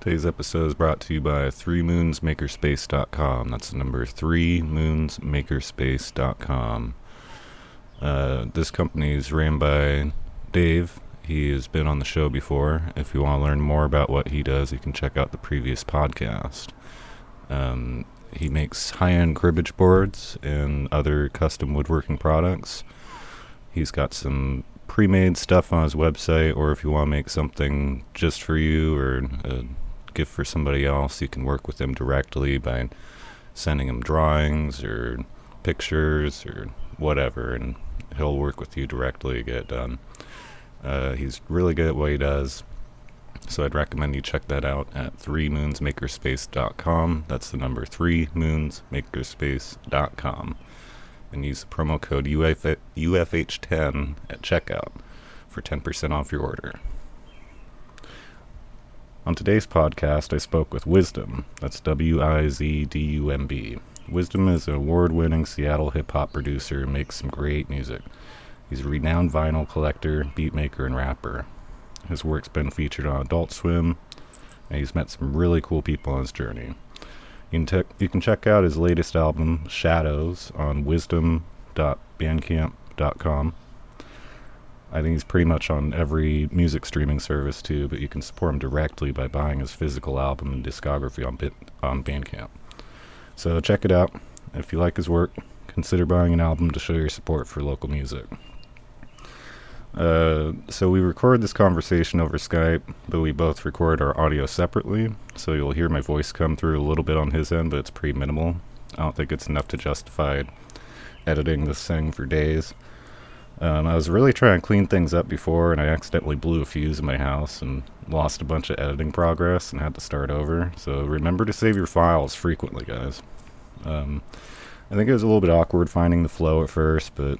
Today's episode is brought to you by 3moonsmakerspace.com. That's the number 3moonsmakerspace.com. Uh, this company is ran by Dave. He has been on the show before. If you want to learn more about what he does, you can check out the previous podcast. Um, he makes high end cribbage boards and other custom woodworking products. He's got some pre made stuff on his website, or if you want to make something just for you or a gift for somebody else, you can work with them directly by sending them drawings or pictures or whatever, and he'll work with you directly to get it done. Uh, he's really good at what he does. So I'd recommend you check that out at 3moonsmakerspace.com. That's the number 3moonsmakerspace.com. And use the promo code UF, UFH10 at checkout for 10% off your order. On today's podcast, I spoke with Wizdumb. That's W I Z D U M B. Wizdumb is an award winning Seattle hip hop producer and makes some great music. He's a renowned vinyl collector, beatmaker, and rapper. His work's been featured on Adult Swim, and he's met some really cool people on his journey. You can, te- you can check out his latest album, Shadows, on wizdumb.bandcamp.com. I think he's pretty much on every music streaming service too, but you can support him directly by buying his physical album and discography on, Bit- on Bandcamp. So check it out. If you like his work, consider buying an album to show your support for local music. Uh, so we record this conversation over Skype, but we both record our audio separately. So you'll hear my voice come through a little bit on his end, but it's pretty minimal. I don't think it's enough to justify editing this thing for days. Um, I was really trying to clean things up before, and I accidentally blew a fuse in my house and lost a bunch of editing progress and had to start over. So remember to save your files frequently, guys. Um, I think it was a little bit awkward finding the flow at first, but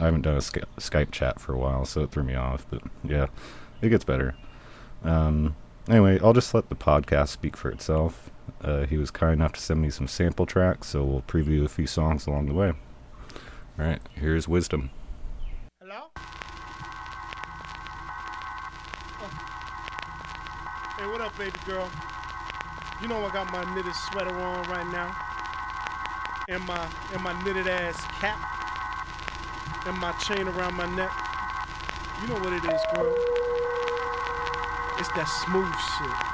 I haven't done a Sky- Skype chat for a while, so it threw me off. But yeah, it gets better. Um, anyway, I'll just let the podcast speak for itself. Uh, he was kind enough to send me some sample tracks, so we'll preview a few songs along the way. All right, here's Wizdumb. Oh. Hey, what up, baby girl? You know I got my knitted sweater on right now. And my and my knitted ass cap. And my chain around my neck. You know what it is, girl. It's that smooth shit.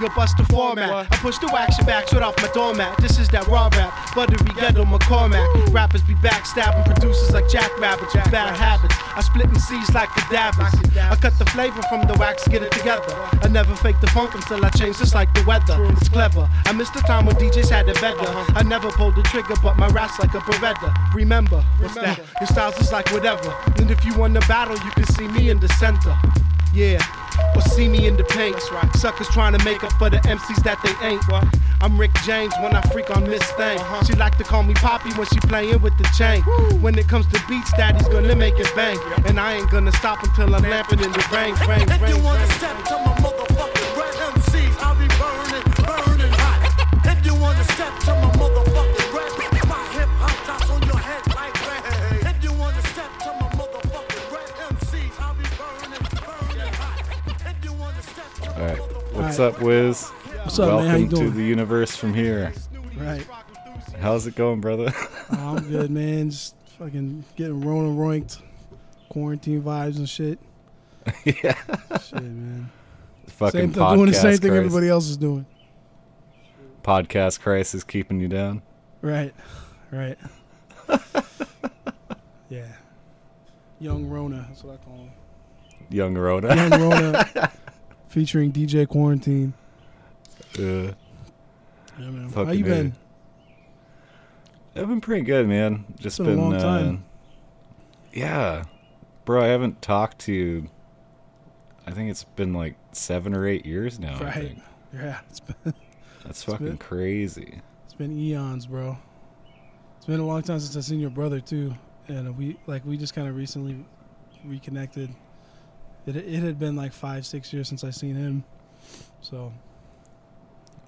Yo, bust the format. I push the action back, shut off my doormat. This is that raw rap, buttery ghetto McCormack. Rappers be backstabbing producers like jackrabbits with bad habits. I split and MCs like cadavers. I cut the flavor from the wax, get it together. I never fake the funk until I change just like the weather. It's clever. I missed the time when DJs had it better. I never pulled the trigger, but my rap's like a Beretta. Remember, what's that? Your styles is like whatever. And if you won the battle, you can see me in the center. Yeah. Or see me in the paint. That's right. Suckers trying to make up for the MCs that they ain't. What? I'm Rick James when I freak on this thing. Uh-huh. She like to call me Poppy when she playing with the chain. Woo. When it comes to beats, daddy's gonna make it bang. And I ain't gonna stop until I'm lamping in the rain, rain, If rain, you wanna step to my motherfucking what's up, Wiz? What's up, Welcome man? How you doing? to the universe from here. Right. How's it going, brother? Oh, I'm good, man. Just fucking getting Rona roinked, quarantine vibes and shit. yeah, Shit, man. fucking Same podcast doing the same thing everybody else is doing. Podcast crisis keeping you down. Right. Right. yeah. Young Rona. That's what I call him. Young Rona. Young Rona featuring DJ Quarantine. Uh, Yeah, man. How you been? I've been pretty good, man. Just It's been a long uh, time. Yeah, bro. I haven't talked to you. I think it's been like seven or eight years now. I Right. think. Yeah. It's been, That's It's fucking been- crazy. it's been eons, bro. It's been a long time since I seen your brother too, and we like we just kind of recently reconnected. It it had been like five six years since I seen him, so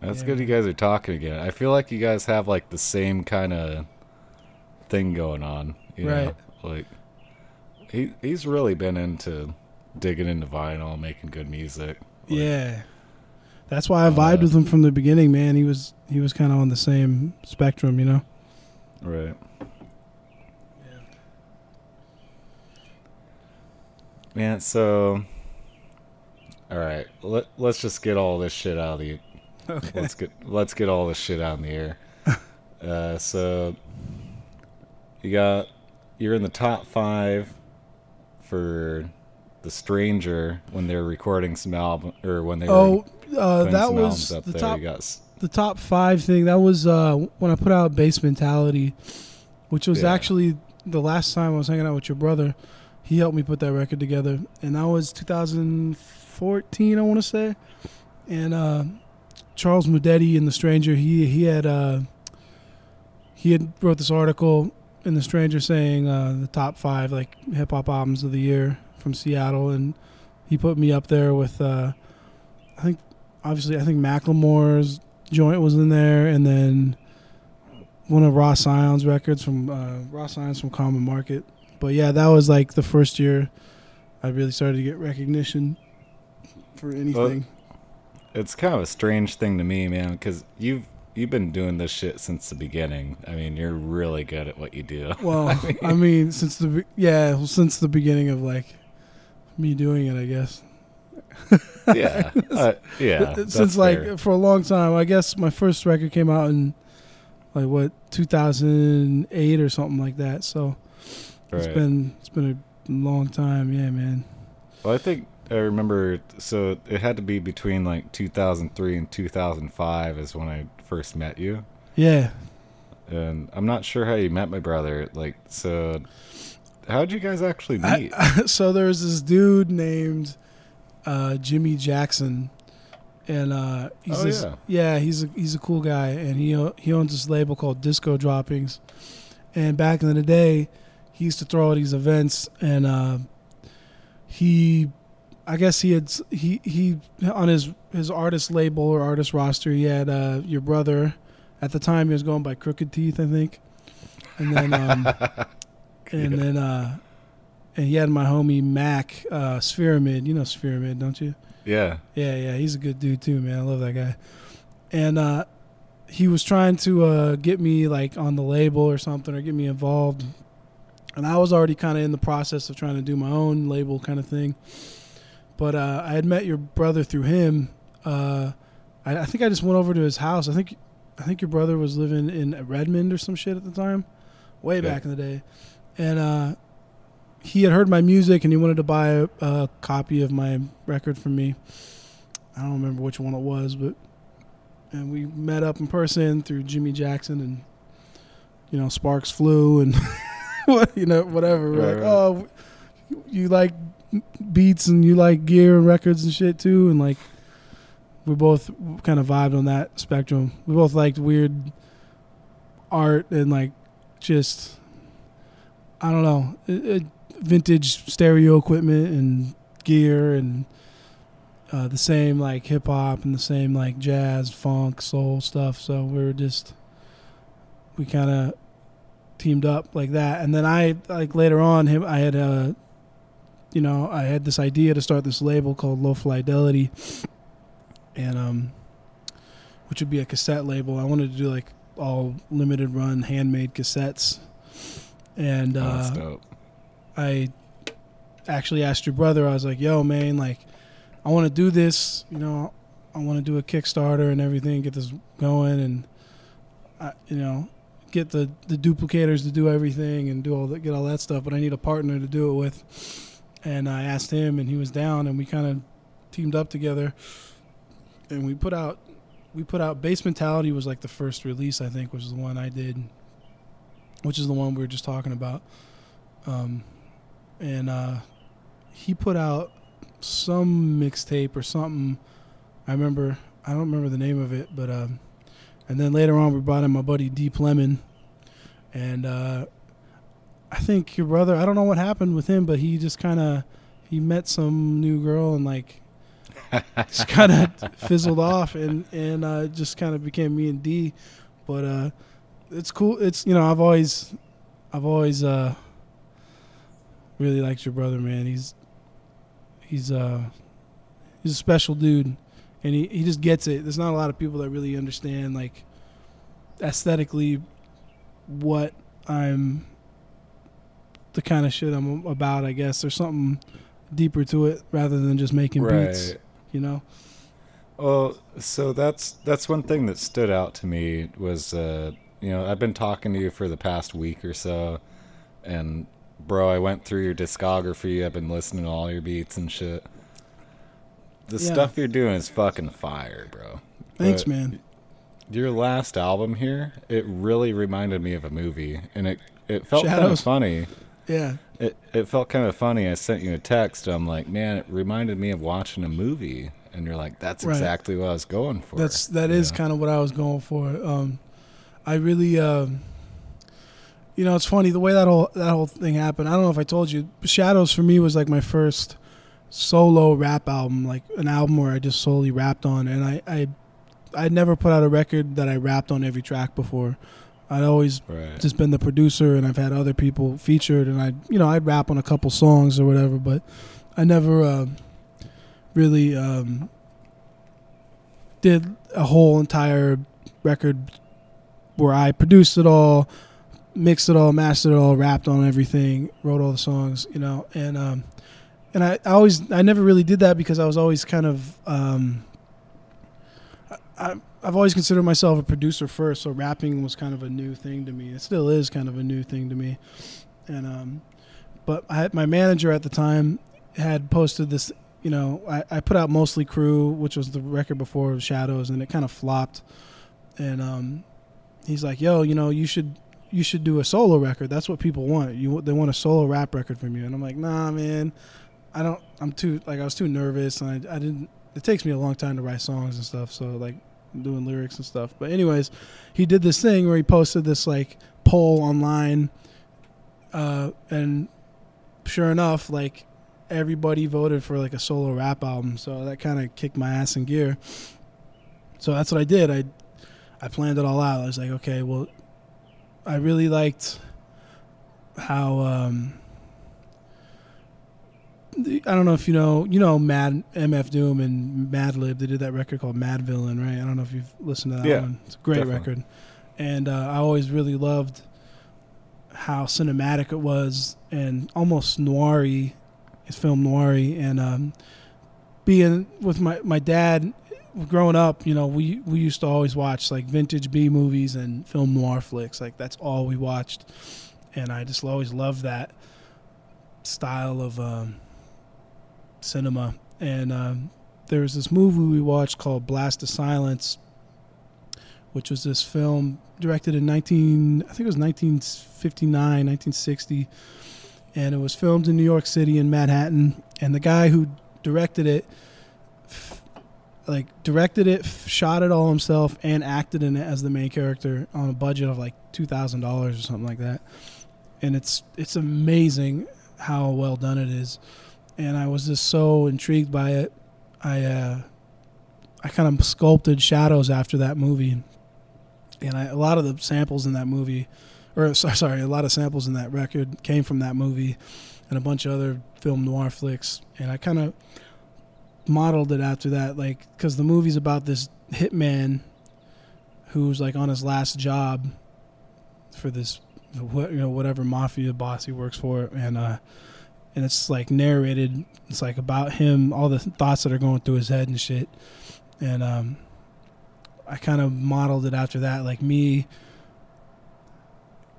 That's Yeah, good. You guys are talking again. I feel like you guys have like the same kind of thing going on. You Right. Know? Like he he's really been into digging into vinyl, making good music. Like, yeah. That's why I Uh, with him from the beginning, man. He was he was kind of on the same spectrum, you know. Right. Man, so all right, let let's just get all this shit out of the Okay. let's get let's get all this shit out in the air. Uh, so you got you're in the top five for the Stranger when they're recording some album or when they Oh, uh, that was the there. top the top five thing. That was uh, when I put out Base Mentality, which was Yeah. actually the last time I was hanging out with your brother. He helped me put that record together, and that was 2014, I want to say. And uh, Charles Mudede in The Stranger, he he had uh, he had wrote this article in The Stranger saying uh, the top five like hip hop albums of the year from Seattle, and he put me up there with uh, I think obviously I think Macklemore's joint was in there, and then one of RA Scion's records from uh, RA Scions from Common Market. But yeah, that was like the first year I really started to get recognition for anything. it's kind of a strange thing to me, man, because you've you've been doing this shit since the beginning. I mean, you're really good at what you do. well, I mean, since the yeah, well, since the beginning of like me doing it, I guess. yeah, uh, yeah. since like fair. for a long time. I guess my first record came out in like what 2008 or something like that. So it's Right. been it's been a long time. Yeah, man. Well, I think I remember. So it had to be between like 2003 and 2005 is when I first met you, Yeah. and I'm not sure how you met my brother. Like, so how'd you guys actually meet? I, so there's this dude named uh, Jimmy Jackson, and uh, he's Oh, this, yeah. yeah, he's a he's a cool guy, and he he owns this label called Disco Droppings, and back in the day, he used to throw these events, and uh, he, I guess he had he he on his his artist label or artist roster, he had uh, your brother. At the time, he was going by Crooked Teeth, I think, and then. Um, and then uh and he had my homie Mac uh Spheramid, you know Spheramid, don't you? yeah, Yeah, yeah, he's a good dude too, man. I love that guy. And uh he was trying to uh get me like on the label or something or get me involved. And I was already kind of in the process of trying to do my own label kind of thing. But uh I had met your brother through him. Uh I, I think I just went over to his house. I think I think your brother was living in Redmond or some shit at the time, way Yeah. back in the day. And uh he had heard my music and he wanted to buy a, a copy of my record from me. I don't remember which one it was, but and we met up in person through Jimmy Jackson and you know Sparks flew and you know whatever. Right, like, right. oh, you like beats and you like gear and records and shit too, and like we both kind of vibed on that spectrum. We both liked weird art and like just I don't know, it, it, vintage stereo equipment and gear and uh, the same like hip hop and the same like jazz, funk, soul stuff. So we were just we kind of teamed up like that. And then I like later on him I had a you know I had this idea to start this label called Low Fidelity, and um which would be a cassette label. I wanted to do like all limited run handmade cassettes. And Oh, uh, dope. I actually asked your brother. I was like, "Yo, man, like, I want to do this. You know, I want to do a Kickstarter and everything, get this going, and I, you know, get the the duplicators to do everything and do all that, get all that stuff. But I need a partner to do it with." And I asked him, and he was down, and we kind of teamed up together, and we put out we put out Base Mentality was like the first release I think, which is the one I did, which is the one we were just talking about. Um, and uh, he put out some mixtape or something. I remember I don't remember the name of it, but um, and then later on we brought in my buddy Deep Lemon, and uh, I think your brother. I don't know what happened with him, but he just kind of he met some new girl and like just kind of fizzled off and and uh, just kind of became me and D. But uh, it's cool. It's you know I've always I've always uh, really liked your brother, man. He's he's uh he's a special dude, and he he just gets it. There's not a lot of people that really understand like aesthetically what I'm the kind of shit I'm about. I guess there's something deeper to it rather than just making beats. You know. Well, so that's that's one thing that stood out to me was uh, you know I've been talking to you for the past week or so, and bro, I went through your discography. I've been listening to all your beats and shit. The Yeah. stuff you're doing is fucking fire, bro. Thanks, But man. Your last album here, it really reminded me of a movie, and it it felt kind of funny. Yeah. It it felt kind of funny. I sent you a text. I'm like, man, it reminded me of watching a movie, and you're like, that's Right. exactly what I was going for. That's that is kind of what I was going for. Um, I really, um, you know, it's funny the way that whole that whole thing happened. I don't know if I told you. Shadows for me was like my first solo rap album, like an album where I just solely rapped on, and I I I'd never put out a record that I rapped on every track before. I'd always right. just been the producer and I've had other people featured and I you know I'd rap on a couple songs or whatever but I never uh, really um, did a whole entire record where I produced it all mixed it all mastered it all rapped on everything wrote all the songs you know and um, and I, I always I never really did that because I was always kind of um, I, I've always considered myself a producer first, so rapping was kind of a new thing to me. It still is kind of a new thing to me. And um, but I my manager at the time had posted this. You know, I, I put out mostly crew, which was the record before Shadows, and it kind of flopped. And um, he's like, "Yo, you know, you should you should do a solo record. That's what people want. You they want a solo rap record from you." And I'm like, "Nah, man, I don't. I'm too like I was too nervous, and I, I didn't. It takes me a long time to write songs and stuff. So like doing lyrics and stuff. But anyways, he did this thing where he posted this like poll online, uh, and sure enough, like everybody voted for like a solo rap album. So that kind of kicked my ass in gear. So that's what I did. I I planned it all out. I was like, okay, well, I really liked how. Um, I don't know if you know, you know, Mad MF Doom and Madlib. They did that record called Madvillain, right? I don't know if you've listened to that Yeah, one. It's a great definitely. record, and uh, I always really loved how cinematic it was and almost noiry. It's film noiry, and um, being with my my dad. Growing up, you know, we we used to always watch like vintage B movies and film noir flicks. Like that's all we watched, and I just always loved that style of um, cinema. And um, there was this movie we watched called Blast of Silence, which was this film directed in 19, I think it was 1959, 1960. And it was filmed in New York City in Manhattan. And the guy who directed it, like directed it, shot it all himself, and acted in it as the main character on a budget of like two thousand dollars or something like that. And it's it's amazing how well done it is and I was just so intrigued by it. I uh, I kind of sculpted shadows after that movie, and I, a lot of the samples in that movie, or sorry, a lot of samples in that record came from that movie, and a bunch of other film noir flicks, and I kind of modeled it after that, like because the movie's about this hitman who's like on his last job for this, you know, whatever mafia boss he works for, and uh and it's like narrated. It's like about him, all the thoughts that are going through his head and shit. And um, I kind of modeled it after that, like me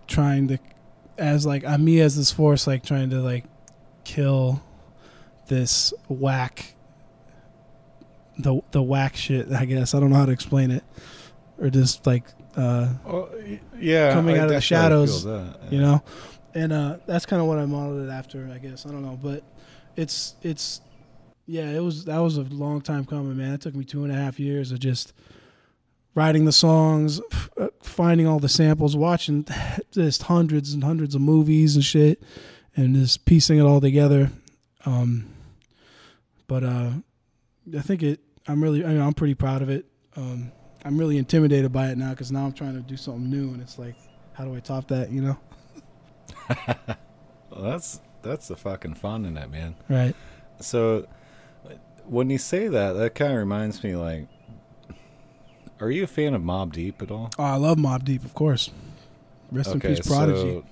trying to, as like I'm me as this force, like trying to like kill this whack, the the whack shit. I guess I don't know how to explain it, or just like uh, Well, yeah, coming I out of the shadows, that, you know and uh that's kind of what i modeled it after i guess i don't know but it's it's yeah it was that was a long time coming man it took me two and a half years of just writing the songs, uh, finding all the samples, watching just hundreds and hundreds of movies and shit, and just piecing it all together. Um, but uh, I think it. I'm really. I mean, I'm pretty proud of it. Um, I'm really intimidated by it now because now I'm trying to do something new, and it's like, how do I top that? You know? Well, that's that's the fucking fun in it, man. Right. So when you say that, that kind of reminds me like are you a fan of Mobb Deep at all? Oh, I love Mobb Deep, of course. Rest in peace, Prodigy. so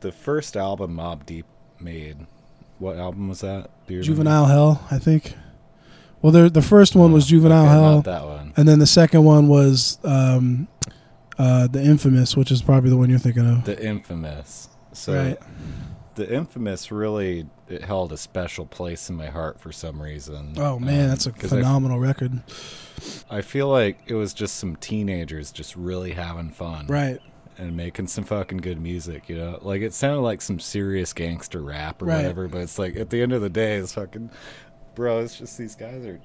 the first album Mobb Deep made, what album was that? You remember? Juvenile Hell, I think. Well, the the first one was Juvenile Okay, Hell, Not that one. and then the second one was um, uh, the Infamous, which is probably the one you're thinking of. The Infamous. So right. the Infamous really it held a special place in my heart for some reason. Oh man, Um, that's a I phenomenal record. I feel like it was just some teenagers just really having fun. Right. And making some fucking good music, you know? Like it sounded like some serious gangster rap or Right. whatever, but it's like at the end of the day it's fucking bro, it's just these guys are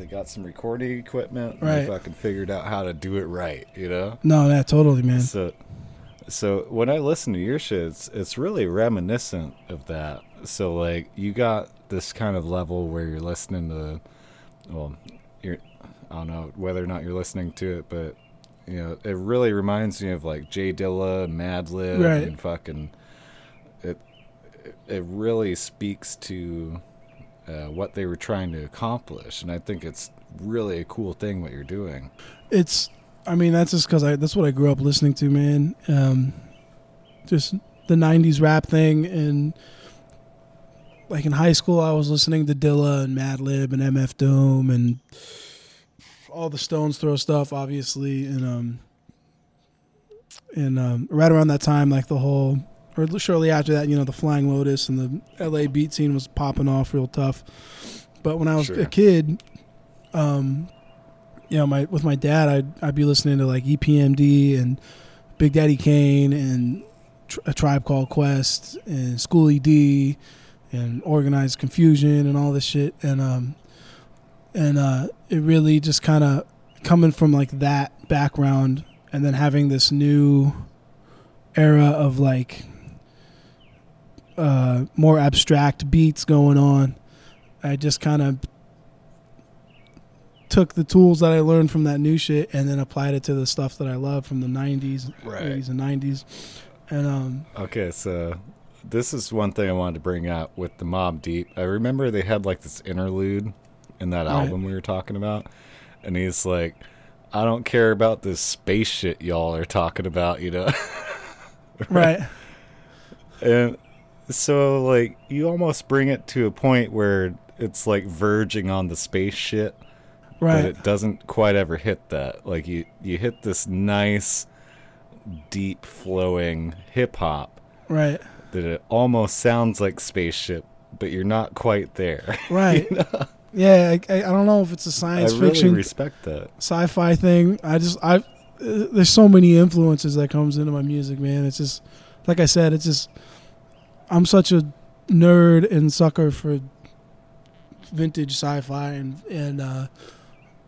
they got some recording equipment and Right. they fucking figured out how to do it right, you know? No, that totally, man. So so when I listen to your shit, it's, it's really reminiscent of that. So like you got this kind of level where you're listening to well, you're I don't know whether or not you're listening to it, but you know, it really reminds me of like J Dilla and Madlib Right. and fucking it- it really speaks to uh, what they were trying to accomplish, and I think it's really a cool thing what you're doing. It's, I mean, that's just because I that's what I grew up listening to, man. Um, just the '90s rap thing, and like in high school, I was listening to Dilla and Madlib and MF Doom and all the Stones Throw stuff, obviously, and um, and um, right around that time, like the whole, or shortly after that, you know, the Flying Lotus and the LA beat scene was popping off real tough. But when I was Sure. a kid, um, you know, my with my dad, I'd I'd be listening to like EPMD and Big Daddy Kane and a Tribe Called Quest and Schoolly D and Organized Confusion and all this shit, and um, and uh, it really just kind of coming from like that background and then having this new era of like uh, more abstract beats going on. I just kind of took the tools that I learned from that new shit and then applied it to the stuff that I love from the 90s, Right. 80s, and 90s. And um, Okay, so this is one thing I wanted to bring up with the Mobb Deep. I remember they had like this interlude in that Right. album we were talking about, and he's like, "I don't care about this space shit y'all are talking about," you know. right, and so like you almost bring it to a point where it's like verging on the space shit, but right, it doesn't quite ever hit that. Like you you hit this nice, deep flowing hip hop right, that it almost sounds like spaceship, but you're not quite there. right. Yeah, I, I, I don't know if it's a science really fiction, respect that. sci-fi thing. I just I uh, there's so many influences that comes into my music, man. It's just like I said, it's just I'm such a nerd and sucker for vintage sci-fi and and uh,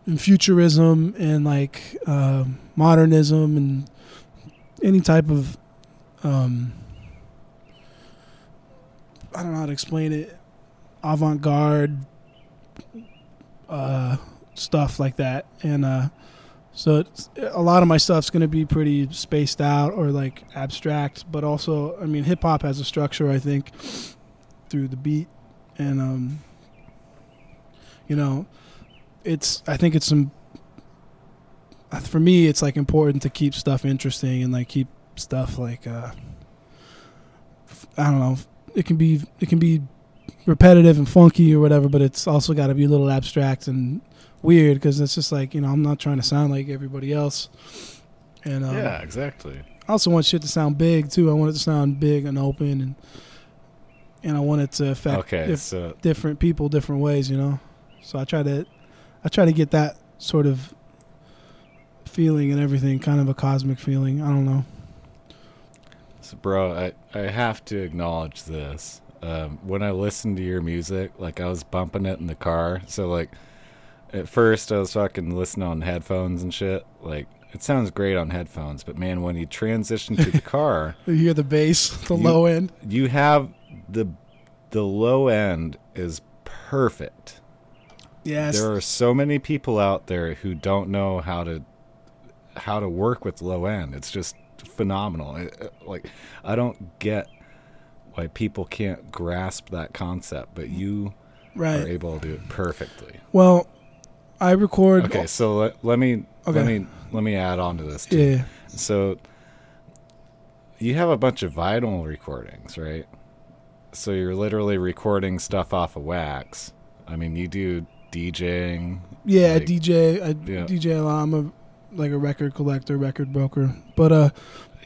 and futurism and like uh, modernism and any type of um, I don't know how to explain it avant-garde uh, stuff like that. And uh, so a lot of my stuff's going to be pretty spaced out or like abstract but also I mean hip hop has a structure I think through the beat. And um you know it's I think it's some for me it's like important to keep stuff interesting and like keep stuff like uh I don't know it can be it can be repetitive and funky or whatever but it's also got to be a little abstract and weird because it's just like you know I'm not trying to sound like everybody else. And um, yeah, exactly. I also want shit to sound big too. I want it to sound big and open and and I want it to affect Okay, if- so different people different ways you know? So i try to i try to get that sort of feeling and everything kind of a cosmic feeling. I don't know. So, bro, I, I have to acknowledge this. Um, when I listen to your music, like I was bumping it in the car, so like At first, I was fucking listening on headphones and shit. Like, it sounds great on headphones, but man, when you transition to the car, You hear the bass, the You- low end. you have the the low end is perfect. Yes. There are so many people out there who don't know how to how to work with low end. It's just phenomenal. It- like I don't get why people can't grasp that concept, but you are able to do it perfectly. Well, I record. Okay, so let, let me let me let me add on to this too. Yeah. So you have a bunch of vinyl recordings, right? So you're literally recording stuff off of wax. I mean, you do DJing. Yeah, like- DJ. I Yeah. DJ a lot. I'm a like a record collector, record broker. But uh,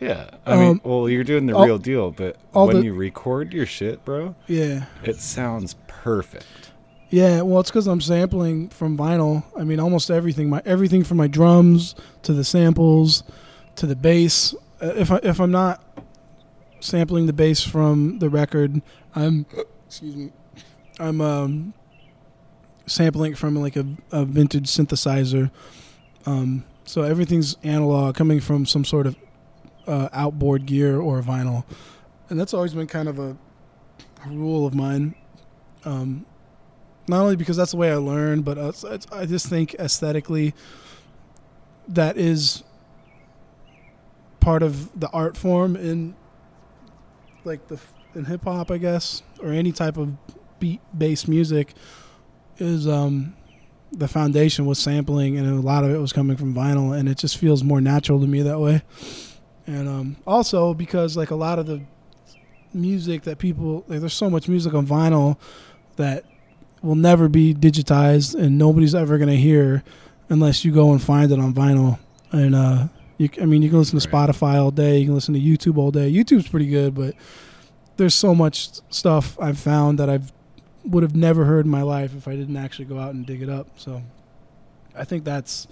Yeah, I mean, Um, well, you're doing the all- real deal, but when the- you record your shit, bro, yeah, it sounds perfect. Yeah. Well, it's because I'm sampling from vinyl. I mean, almost everything. My everything from my drums to the samples to the bass. Uh, if I if I'm not sampling the bass from the record, I'm excuse me. I'm um sampling from like a, a vintage synthesizer. Um, so everything's analog, coming from some sort of uh, outboard gear or vinyl, and that's always been kind of a, a rule of mine. Um, not only because that's the way I learn, but I just think aesthetically, that is part of the art form in like the in hip hop, I guess, or any type of beat based music is um the foundation was sampling and a lot of it was coming from vinyl and it just feels more natural to me that way. And um also because like a lot of the music that people like there's so much music on vinyl that will never be digitized and nobody's ever going to hear unless you go and find it on vinyl and uh you, I mean, you can listen to Right. Spotify all day. You can listen to YouTube all day. YouTube's pretty good, but there's so much stuff I've found that I've would have never heard in my life if I didn't actually go out and dig it up. So I think that's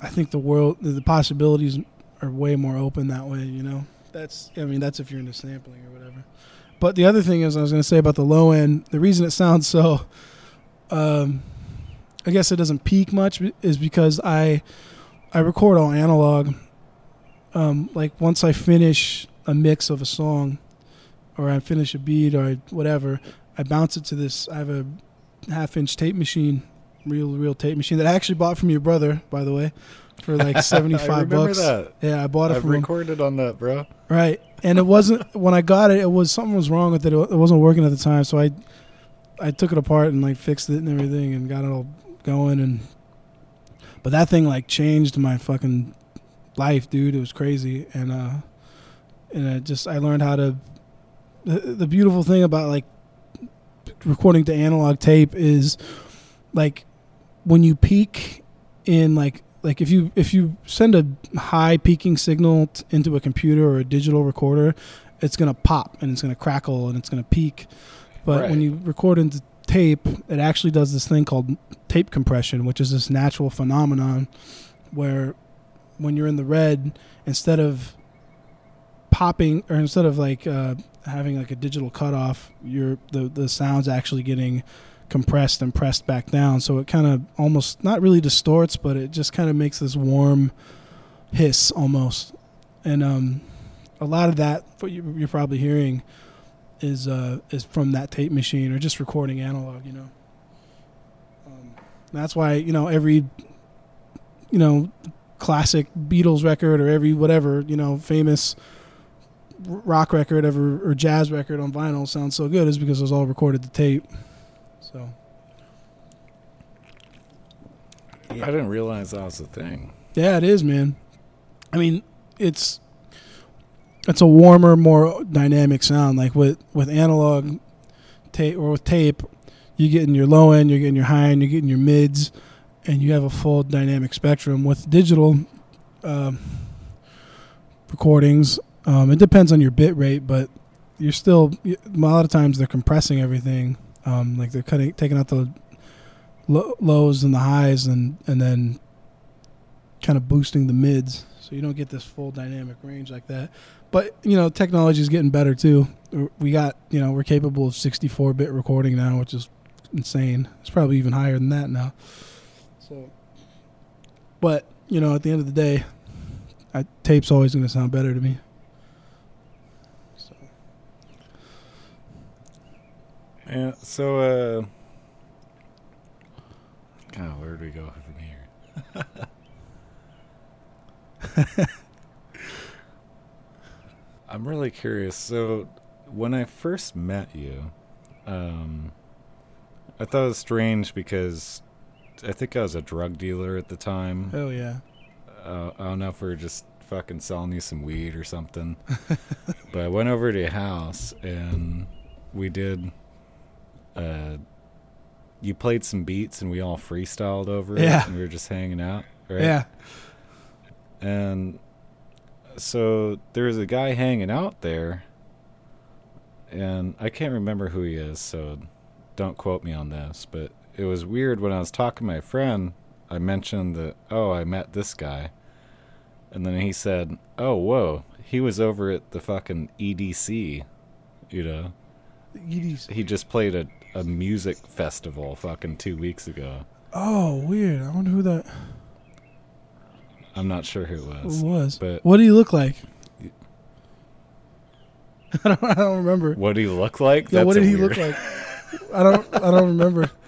I think the world the, the possibilities are way more open that way, you know. That's I mean that's if you're into sampling or whatever. But the other thing is I was going to say about the low end, the reason it sounds so um I guess it doesn't peak much is because I I record all analog. Um like once I finish a mix of a song or I finish a beat or I, whatever, I bounce it to this. I have a half inch tape machine, real real tape machine that I actually bought from your brother, by the way, for like seventy five I bucks. that. Yeah, I bought it I've from him. recorded on that, bro. Right, and it wasn't when I got it. It was something was wrong with it. It wasn't working at the time, so I I took it apart and like fixed it and everything and got it all going. And but that thing like changed my fucking life, dude. It was crazy, and uh, and it just I learned how to. The, the beautiful thing about like recording to analog tape is like when you peak in like like if you if you send a high peaking signal t- into a computer or a digital recorder it's going to pop and it's going to crackle and it's going to peak. But when you record into tape it actually does this thing called tape compression which is this natural phenomenon where when you're in the red instead of popping or instead of like uh, having like a digital cutoff you're the the sound's actually getting compressed and pressed back down. So it kind of almost not really distorts but it just kind of makes this warm hiss almost. And um a lot of that what you- you're probably hearing is uh is from that tape machine or just recording analog you know? Um, that's why you know every you know classic Beatles record or every whatever you know famous rock record ever or jazz record on vinyl sounds so good is because it was all recorded to tape so I didn't realize that was a thing. Yeah, it is, man. I mean, it's it's a warmer, more dynamic sound. Like with with analog tape or with tape, you get in your low end, you're getting your high end, you're getting your mids, and you have a full dynamic spectrum. With digital um, recordings, um, it depends on your bit rate, but you're still a lot of times they're compressing everything. Um, like they're cutting, taking out the lo- lows and the highs, and and then kind of boosting the mids, so you don't get this full dynamic range like that. But you know, technology is getting better too. We got you know we're capable of 64 bit recording now, which is insane. It's probably even higher than that now. So, but you know, at the end of the day, I, tape's always going to sound better to me. Yeah. So, uh, God, where do we go from here? I'm really curious. So, when I first met you, um, I thought it was strange because I think I was a drug dealer at the time. Oh yeah. uh, I don't know if we were just fucking selling you some weed or something. but I went over to your house and we did. Uh, you played some beats and we all freestyled over it. Yeah. And we were just hanging out, right? Yeah. And so there was a guy hanging out there, and I can't remember who he is, so don't quote me on this. But it was weird when I was talking to my friend. I mentioned that, oh, I met this guy. And then he said, oh, whoa, he was over at the fucking EDC, you know? EDs. He just played a, a music festival fucking two weeks ago. Oh, weird. I wonder who that I'm not sure who it was. Who was. but- what do you look like? I don't, I don't remember. What did he look like? Yeah, what did he weird- look like? I don't. I don't remember.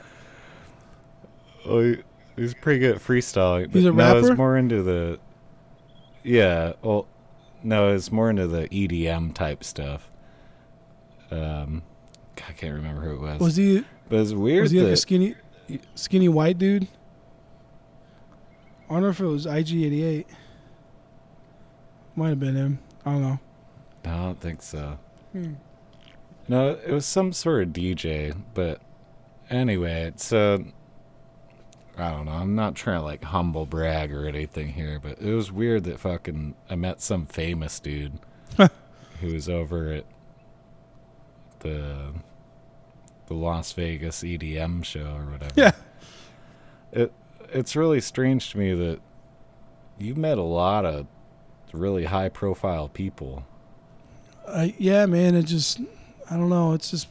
Oh, he, he's pretty good at freestyling. But He's a no, I was more into the. Yeah, well, no, it's more into the EDM type stuff. Um, can't remember who it was. Was he? but it's weird Was he like that a skinny, skinny white dude? I don't know if it was IG88. Might have been him. I don't know. I don't think so. Hmm. No, it was some sort of DJ, but anyway, it's uh I don't know. I'm not trying to like humble brag or anything here, but it was weird that fucking I met some famous dude who was over at the the Las Vegas EDM show or whatever. Yeah. It it's really strange to me that you've met a lot of really high profile people. Uh, yeah, man. It just. I don't know. It's just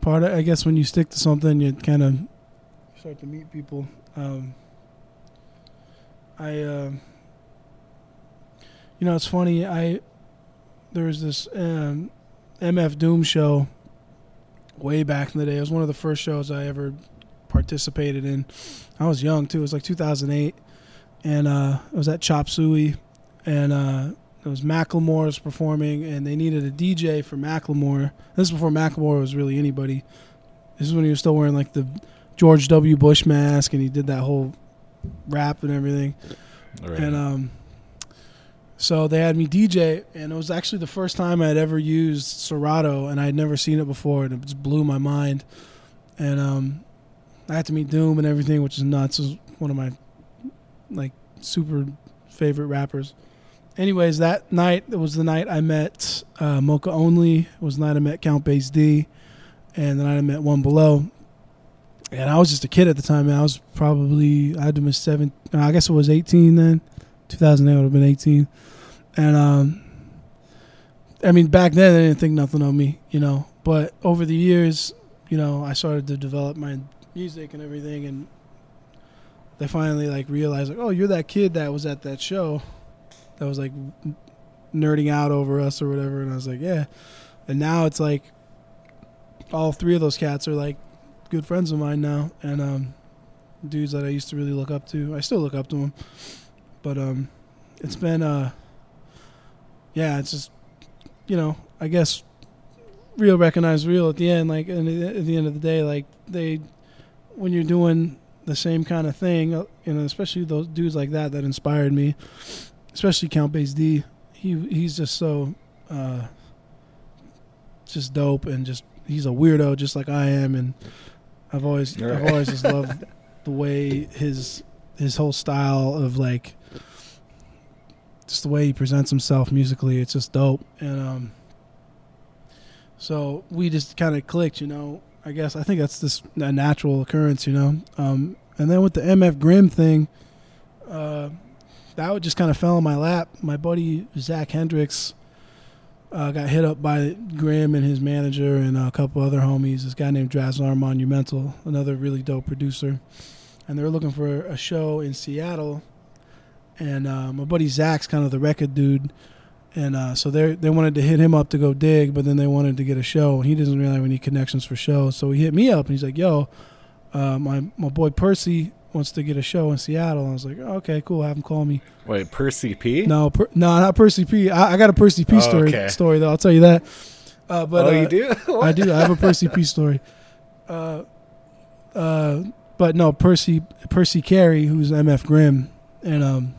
part of. I guess when you stick to something, you kind of start to meet people. Um, I. Uh, you know, it's funny. I there was this um, MF Doom show way back in the day. It was one of the first shows I ever participated in. I was young too. It was like 2008, and uh, it was at Chop Suey, and uh, it was Macklemore was performing, and they needed a DJ for Macklemore. This is before Macklemore was really anybody. This is when he was still wearing like the George W. Bush mask, and he did that whole rap and everything. Right. And um, so they had me DJ, and it was actually the first time I had ever used Serato, and I had never seen it before, and it just blew my mind. And um, I had to meet Doom and everything, which is nuts. Was one of my like super favorite rappers. Anyways, that night it was the night I met uh, Mocha Only. It was the night I met Count Bass D, and the night I met One Below. And I was just a kid at the time. Man. I was probably I had to miss seven. I guess it was eighteen then. 2008 would have been 18. And um, I mean, back then they didn't think nothing of me, you know. But over the years, you know, I started to develop my music and everything, and they finally like realized, like, oh, you're that kid that was at that show, that was like nerding out over us or whatever. And I was like, yeah. And now it's like all three of those cats are like good friends of mine now, and um, dudes that I used to really look up to. I still look up to them, but um, it's been uh, yeah, it's just you know, I guess real recognize real at the end. Like, and at the end of the day, like they when you're doing the same kind of thing, uh, you know, especially those dudes like that that inspired me, especially Count Bass D. He he's just so uh, just dope and just he's a weirdo just like I am, and I've always I've always just loved the way his his whole style of like just the way he presents himself musically. It's just dope, and um, so we just kind of clicked, you know. I guess I think that's just a natural occurrence, you know. Um, and then with the MF Grimm thing, uh, that would just kind of fell in my lap. My buddy Zach Hendricks uh, got hit up by Grimm and his manager and a couple other homies. This guy named Drasar Monumental, another really dope producer. and they were looking for a show in Seattle. And uh, my buddy Zach's kind of the record dude, and uh, so they they wanted to hit him up to go dig, but then they wanted to get a show, and he doesn't really have any connections for shows. So he hit me up, and he's like, "Yo, uh, my my boy Percy wants to get a show in Seattle." And I was like, oh, "Okay, cool. Have him call me." Wait, Percy P? No, per, no, not Percy P. I, I got a Percy P Oh, story okay. story though. I'll tell you that. Uh, but oh, uh, you do? I do. I have a Percy P story. Uh, uh, but no, Percy Percy Carey, who's MF Grimm, and um,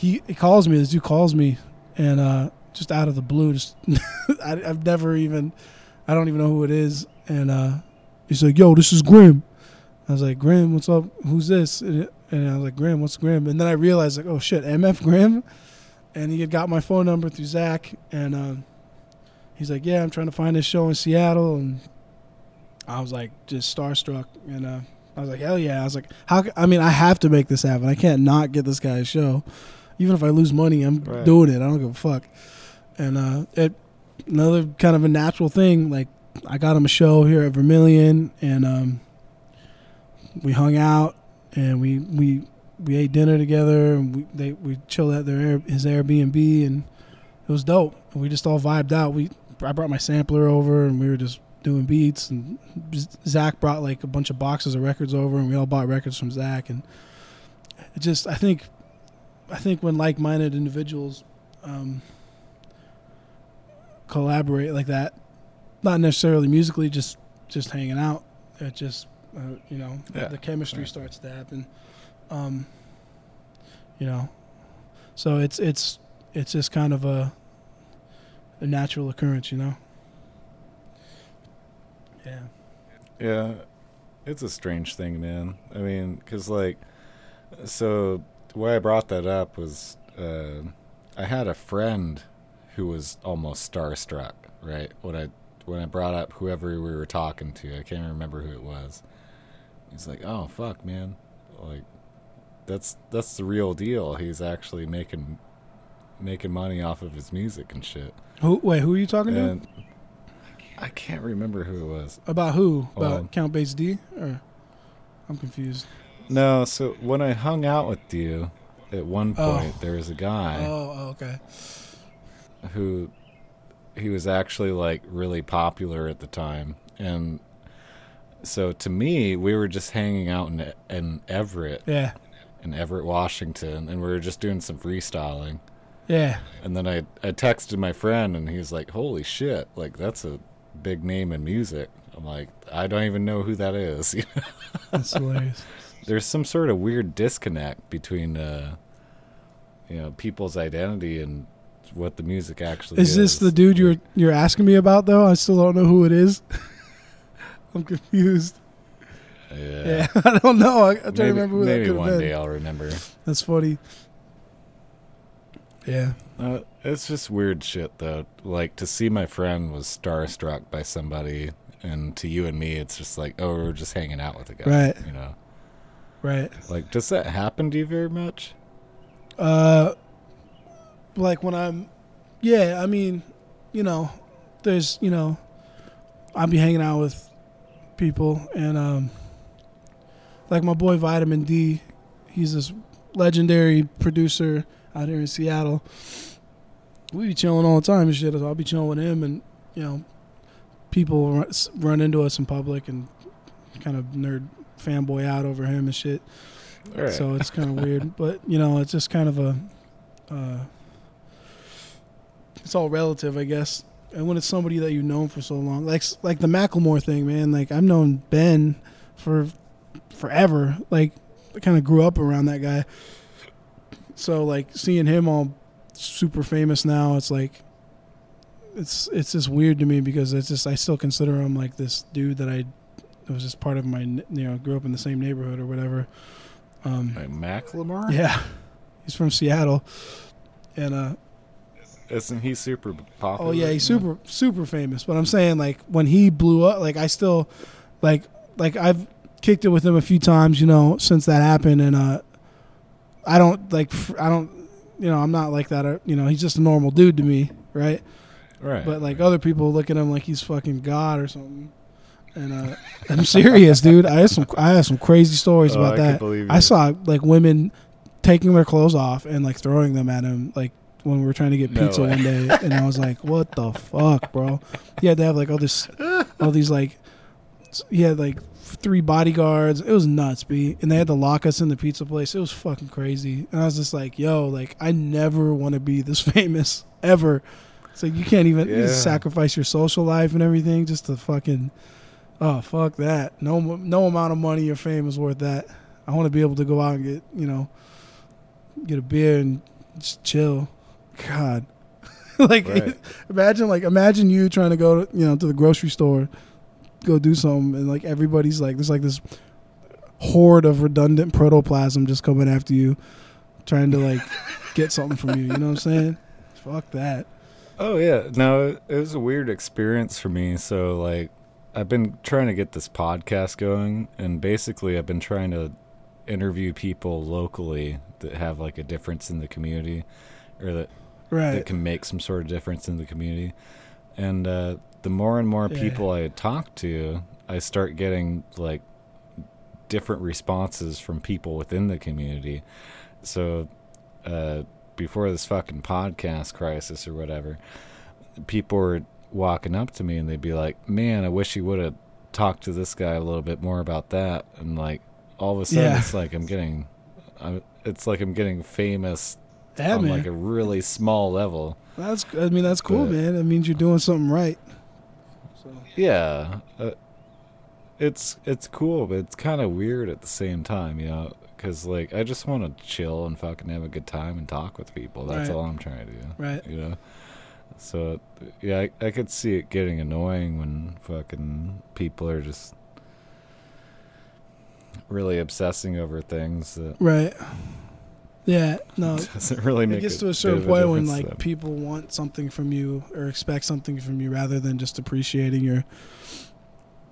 he, he calls me. This dude calls me, and uh, just out of the blue, just I, I've never even, I don't even know who it is, and uh, he's like, "Yo, this is Grimm." I was like, "Grimm, what's up? Who's this?" And, and I was like, "Grimm, what's Grimm?" And then I realized, like, "Oh shit, MF Grimm," and he had got my phone number through Zach, and. Um, he's like, "Yeah, I'm trying to find this show in Seattle," and I was like, just starstruck, and uh, I was like, "Hell yeah!" I was like, "How?" I mean, I have to make this happen. I can't not get this guy's show, even if I lose money. I'm Right. doing it. I don't give a fuck. And uh, it another kind of a natural thing. Like I got him a show here at Vermillion, and um, we hung out, and we we we ate dinner together, and we they we chilled at their Air, his Airbnb, and it was dope. And we just all vibed out. We I brought my sampler over, and we were just doing beats. And Zach brought like a bunch of boxes of records over, and we all bought records from Zach. And it just I think I think when like-minded individuals um, collaborate like that, not necessarily musically, just just hanging out, it just uh, you know Yeah. the chemistry Right. starts to happen. Um, you know, so it's it's it's just kind of a a natural occurrence, you know. Yeah. Yeah, it's a strange thing, man. I mean, because like, so why I brought that up was uh, I had a friend who was almost starstruck, right? When I when I brought up whoever we were talking to, I can't remember who it was. He's like, "Oh fuck, man! Like, that's that's the real deal. He's actually making making money off of his music and shit." Who? Wait, who are you talking to? I can't remember who it was. About who? About Um, Count Bass D? Or I'm confused. No, so when I hung out with you, at one oh. point there was a guy Oh, oh, okay. who he was actually like really popular at the time, and so to me, we were just hanging out in in Everett, Yeah, in Everett, Washington, and we were just doing some freestyling. yeah. And then I I texted my friend, and he was like, "Holy shit! Like that's a big name in music." I'm like, I don't even know who that is. That's hilarious. There's some sort of weird disconnect between uh you know people's identity and what the music actually is. Is this the dude you're you're asking me about though? I still don't know who it is. I'm confused. yeah, Yeah, I don't know. I, to maybe, remember who that maybe could one have day. I'll remember. That's funny. Yeah. Uh, it's just weird shit though. Like to see my friend was starstruck by somebody, and to you and me, it's just like, oh, we're just hanging out with a guy, Right. You know, Right. like does that happen to you very much? Uh, like when I'm, yeah. I mean, you know, there's, you know, I'll be hanging out with people, and um, like my boy Vitamin D, he's this legendary producer out here in Seattle. We be chilling all the time and shit. I'll be chilling with him, and you know, people run, run into us in public and kind of nerd fanboy out over him and shit. Right. So it's kind of weird, but you know, it's just kind of a, uh, it's all relative, I guess. And when it's somebody that you've known for so long, like like the Macklemore thing, man. Like I've known Ben for forever. Like I kind of grew up around that guy. So like seeing him all super famous now, it's like it's it's just weird to me because it's just I still consider him like this dude that I that was just part of my you know grew up in the same neighborhood or whatever. Um, Like Macklemore? yeah, he's from Seattle, and uh, Isn't he super popular? oh yeah, he's super super famous. But I'm saying like when he blew up, like I still like like I've kicked it with him a few times, you know, since that happened, and uh, I don't like I don't you know I'm not like that. uh, You know, he's just a normal dude to me, right? Right. But like other people look at him like he's fucking god or something. And uh, I'm serious, dude. I had some I have some crazy stories Oh, about I that. I saw like women taking their clothes off and like throwing them at him, like when we were trying to get pizza way. one day, and I was like, "What the fuck, bro?" He had to have like all this, all these like, he had like three bodyguards. It was nuts, b. And they had to lock us in the pizza place. It was fucking crazy. And I was just like, "Yo, like I never want to be this famous ever." So you can't even you sacrifice your social life and everything just to fucking. Oh fuck that! No, no amount of money or fame is worth that. I want to be able to go out and get you know, get a beer and just chill. God, like Right. imagine like imagine you trying to go to, you know to the grocery store, go do something, and like everybody's like there's like this horde of redundant protoplasm just coming after you, trying to like get something from you. You know what I'm saying? Fuck that. Oh yeah, no, it, it was a weird experience for me. So like, I've been trying to get this podcast going, and basically, I've been trying to interview people locally that have like a difference in the community, or that Right. that can make some sort of difference in the community. And uh, the more and more Yeah. people I talk to, I start getting like different responses from people within the community. So uh, before this fucking podcast crisis or whatever, people were walking up to me and they'd be like, "Man, I wish you would have talked to this guy a little bit more about that." And like all of a sudden, Yeah. it's like I'm getting, I'm, it's like I'm getting famous yeah, on man. like a really small level. that's I mean that's cool, But- man. That means you're doing something right. So Yeah, uh, it's it's cool, but it's kind of weird at the same time, you know, because like I just want to chill and fucking have a good time and talk with people. That's Right. all I'm trying to do, right. you know. So yeah, I, I could see it getting annoying when fucking people are just really obsessing over things that Right. Yeah. No. doesn't really make it gets a to a certain point when like them. people want something from you or expect something from you rather than just appreciating your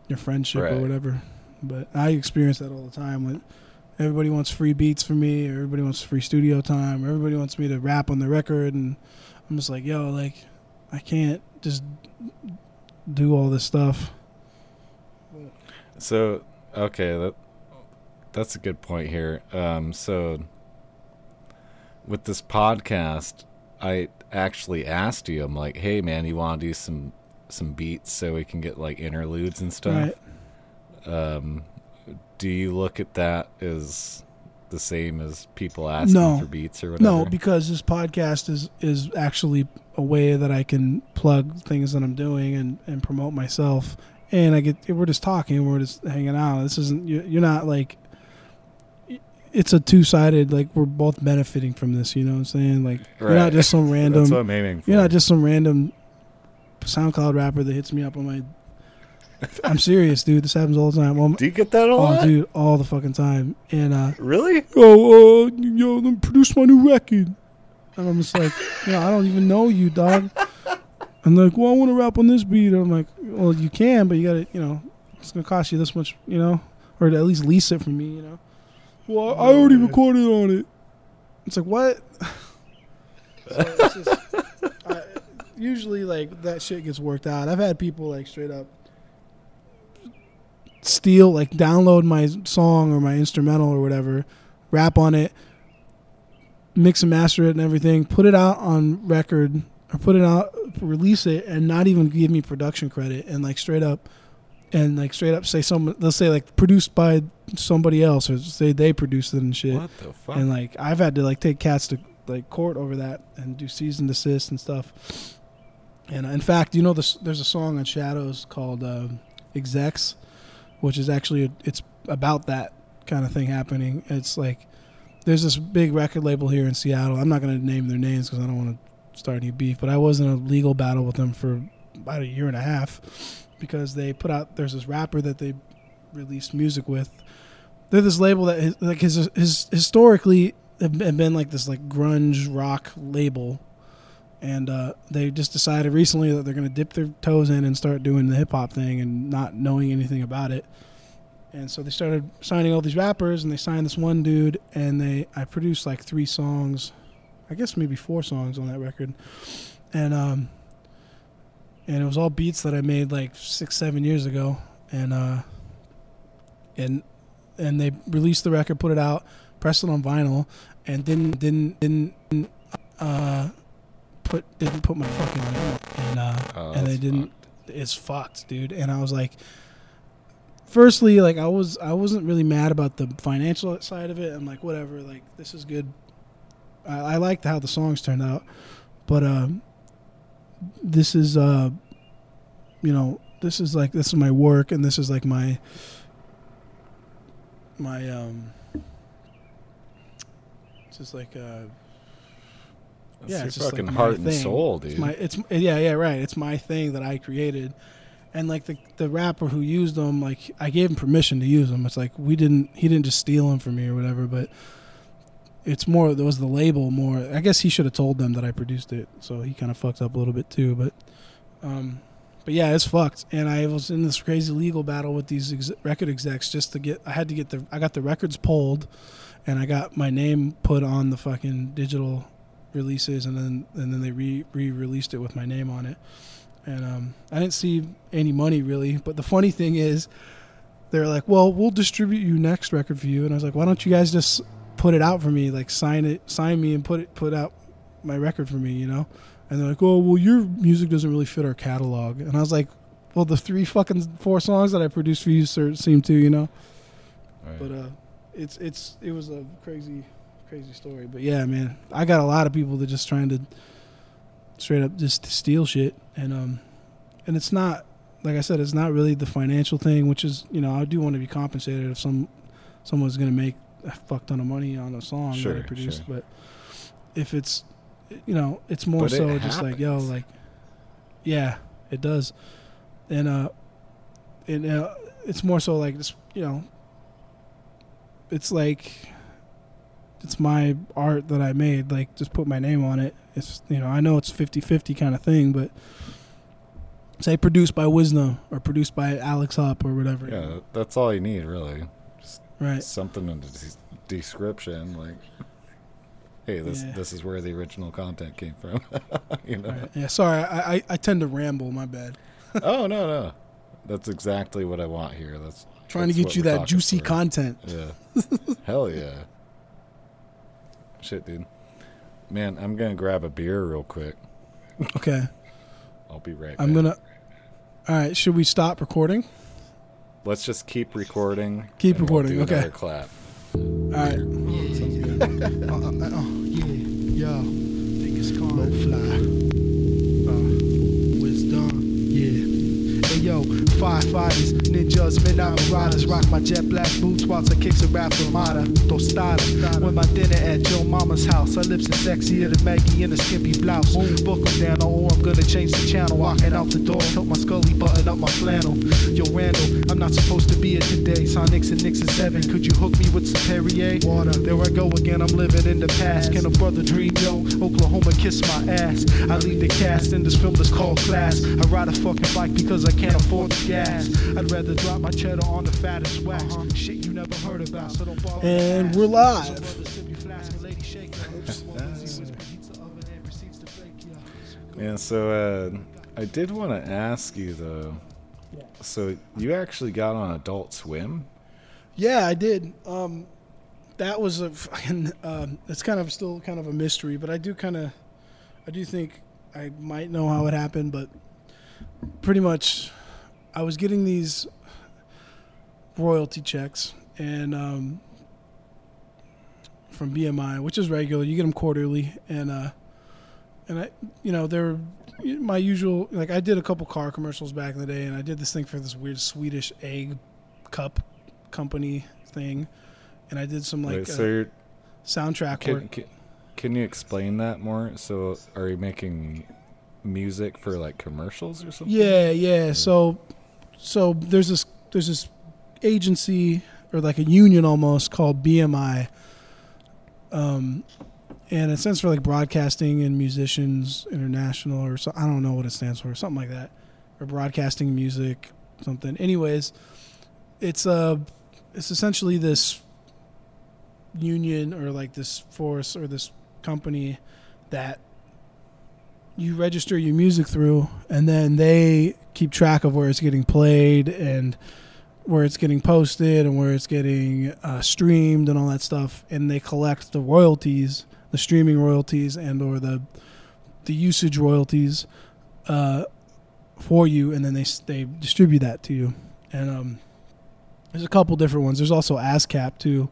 your friendship or whatever. But I experience that all the time when everybody wants free beats from me, or everybody wants free studio time, or everybody wants me to rap on the record and I'm just like, yo, like I can't just do all this stuff. So okay, that that's a good point here. Um, so with this podcast, I actually asked you. I'm like, hey man, you want to do some some beats so we can get like interludes and stuff? Right. Um, do you look at that as the same as people asking No. for beats or whatever? No, because this podcast is is actually a way that I can plug things that I'm doing and, and promote myself. And I get we're just talking, we're just hanging out. This isn't you- you're not like it's a two sided like we're both benefiting from this. You know what I'm saying? Like you're not just some that's random. what I'm aiming for. You're not just some random SoundCloud rapper that hits me up on my. I'm serious, dude. This happens all the time. Well, do you get that a oh, lot? dude, all the fucking time. And uh, Really? oh, uh, yo, let me produce my new record. And I'm just like, you know, I don't even know you, dog. I'm like, well, I want to rap on this beat. I'm like, well, you can, but you got to, you know, it's going to cost you this much, you know, or at least lease it from me, you know. Well, I already recorded on it. It's like, what? So it's just, I, usually, like, that shit gets worked out. I've had people, like, straight up steal, like, download my song or my instrumental or whatever, rap on it, mix and master it and everything, put it out on record or put it out, release it, and not even give me production credit and like straight up, and like straight up say some, let's say like produced by somebody else or say they produced it and shit, What the fuck? and like I've had to like take cats to like court over that and do cease and desist and stuff. And uh, in fact, you know, this, there's a song on Shadows called uh, "Execs," which is actually it's about that kind of thing happening. It's like there's this big record label here in Seattle. I'm not going to name their names because I don't want to start any beef. But I was in a legal battle with them for about a year and a half because they put out there's this rapper that they released music with. They're this label that like his, his historically have been been like this like grunge rock label, and uh, they just decided recently that they're going to dip their toes in and start doing the hip hop thing and not knowing anything about it. And so they started signing all these rappers, and they signed this one dude, and they I produced like three songs, I guess maybe four songs on that record, and um, and it was all beats that I made like six seven years ago, and uh, and and they released the record, put it out, pressed it on vinyl, and didn't didn't didn't uh, put didn't put my fucking name on it. and uh, Oh, and they didn't. fucked. It's fucked, dude. And I was like, firstly, like I was I wasn't really mad about the financial side of it. I'm like, whatever, like this is good. I, I liked how the songs turned out, but um, this is uh, you know, this is like this is my work, and this is like my my um, just like uh. That's yeah, it's just fucking like heart and thing. soul, dude. It's my it's yeah yeah right. It's my thing that I created, and like the the rapper who used them, like I gave him permission to use them. It's like we didn't he didn't just steal them from me or whatever, but it's more there was the label more. I guess he should have told them that I produced it, so he kind of fucked up a little bit too. But um, but yeah, it's fucked. And I was in this crazy legal battle with these ex- record execs just to get. I had to get the I got the records pulled, and I got my name put on the fucking digital releases, and then and then they re re released it with my name on it. And um, I didn't see any money really. But the funny thing is, they're like, "Well, we'll distribute you next record for you." And I was like, "Why don't you guys just put it out for me? Like sign it, sign me, and put it put out my record for me, you know?" And they're like, "Oh, well, your music doesn't really fit our catalog." And I was like, "Well, the three fucking four songs that I produced for you sir, seem to, you know." Right. But uh, it's it's it was a crazy crazy story. But yeah, man, I got a lot of people that just trying to straight up just steal shit, and um, and it's not like I said, it's not really the financial thing, which is you know I do want to be compensated if some someone's gonna make a fuck ton of money on a song that I produced, sure. but if it's you know it's more But it so just like yo like yeah it does. And uh and uh, it's more so like this you know it's like it's my art that I made like just put my name on it it's you know I know it's 50-50 kind of thing but say produced by Wizdumb or produced by Alex Hop or whatever yeah, that's all you need, really. right Something in the des- description, like, hey, this Yeah. this is where the original content came from. you know? right yeah sorry I, I I tend to ramble my bad oh no, no, that's exactly what I want here. That's trying that's to get you that juicy for. content Yeah. Hell yeah. Shit, dude. Man, I'm gonna grab a beer real quick. okay I'll be right. I'm back. gonna all right should we stop recording Let's just keep recording. Keep and we'll recording, okay. clap. all right sounds good uh, uh, uh, yeah yo think it's called fly uh, Wizdumb yeah Hey yo, firefighters, ninjas, midnight riders. Rock my jet black boots whilst I kicks a rap Ramada Tostada, with my dinner at Joe Mama's house. Her lips are sexier than Maggie in a skimpy blouse. Book down, or I'm gonna change the channel. Walking out the door, help my scully button up my flannel. Yo Randall, I'm not supposed to be here today. Sonics and and seven, could you hook me with some Perrier? Water, there I go again, I'm living in the past. Can a brother dream, yo? Oklahoma kiss my ass. I lead the cast in this film that's called Class. I ride a fucking bike because I can't afford the gas I'd rather drop my cheddar on the fattest wax Shit you never heard about, so don't bother And we're live Yeah, so uh, I did want to ask you though. So you actually got on Adult Swim? Yeah, I did. Um, that was a fucking. Um, it's kind of still kind of a mystery, but I do kind of, I do think I might know how it happened. But pretty much, I was getting these royalty checks and um, from BMI, which is regular. You get them quarterly, and uh, and I, you know, they're my usual. Like I did a couple car commercials back in the day, and I did this thing for this weird Swedish egg cup company thing, and I did some like Wait, so uh, soundtrack can, work. can, can you explain that more? So are you making music for like commercials or something? Yeah, yeah. So, so there's this there's this agency or like a union almost called BMI, um, and it stands for like Broadcasting and Musicians International or so I don't know what it stands for, something like that, or Broadcasting Music something. Anyways, it's uh it's essentially this union or like this force or this company that you register your music through, and then they keep track of where it's getting played and where it's getting posted and where it's getting uh, streamed and all that stuff, and they collect the royalties, the streaming royalties, and or the the usage royalties uh, for you, and then they they distribute that to you. And um, there's a couple different ones. There's also ASCAP too,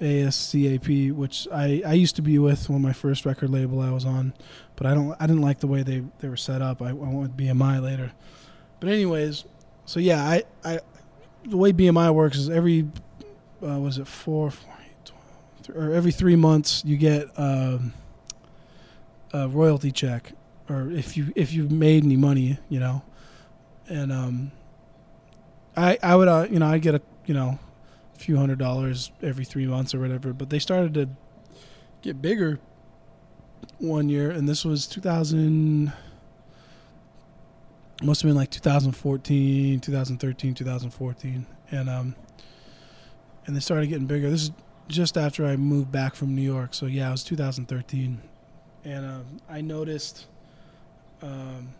ASCAP, which I, I used to be with when my first record label I was on, but I don't I didn't like the way they, they were set up. I, I went with BMI later, but anyways, so yeah, I, I the way BMI works is every uh, was it four, four eight, 12, th- or every three months you get um, a royalty check, or if you if you've made any money, you know, and um, I I would uh, you know I'd get a you know few hundred dollars every three months or whatever, but they started to get bigger one year, and this was 2000. Must have been like 2014, 2013, 2014, and um, and they started getting bigger. This is just after I moved back from New York, so yeah, it was 2013, and um, I noticed um,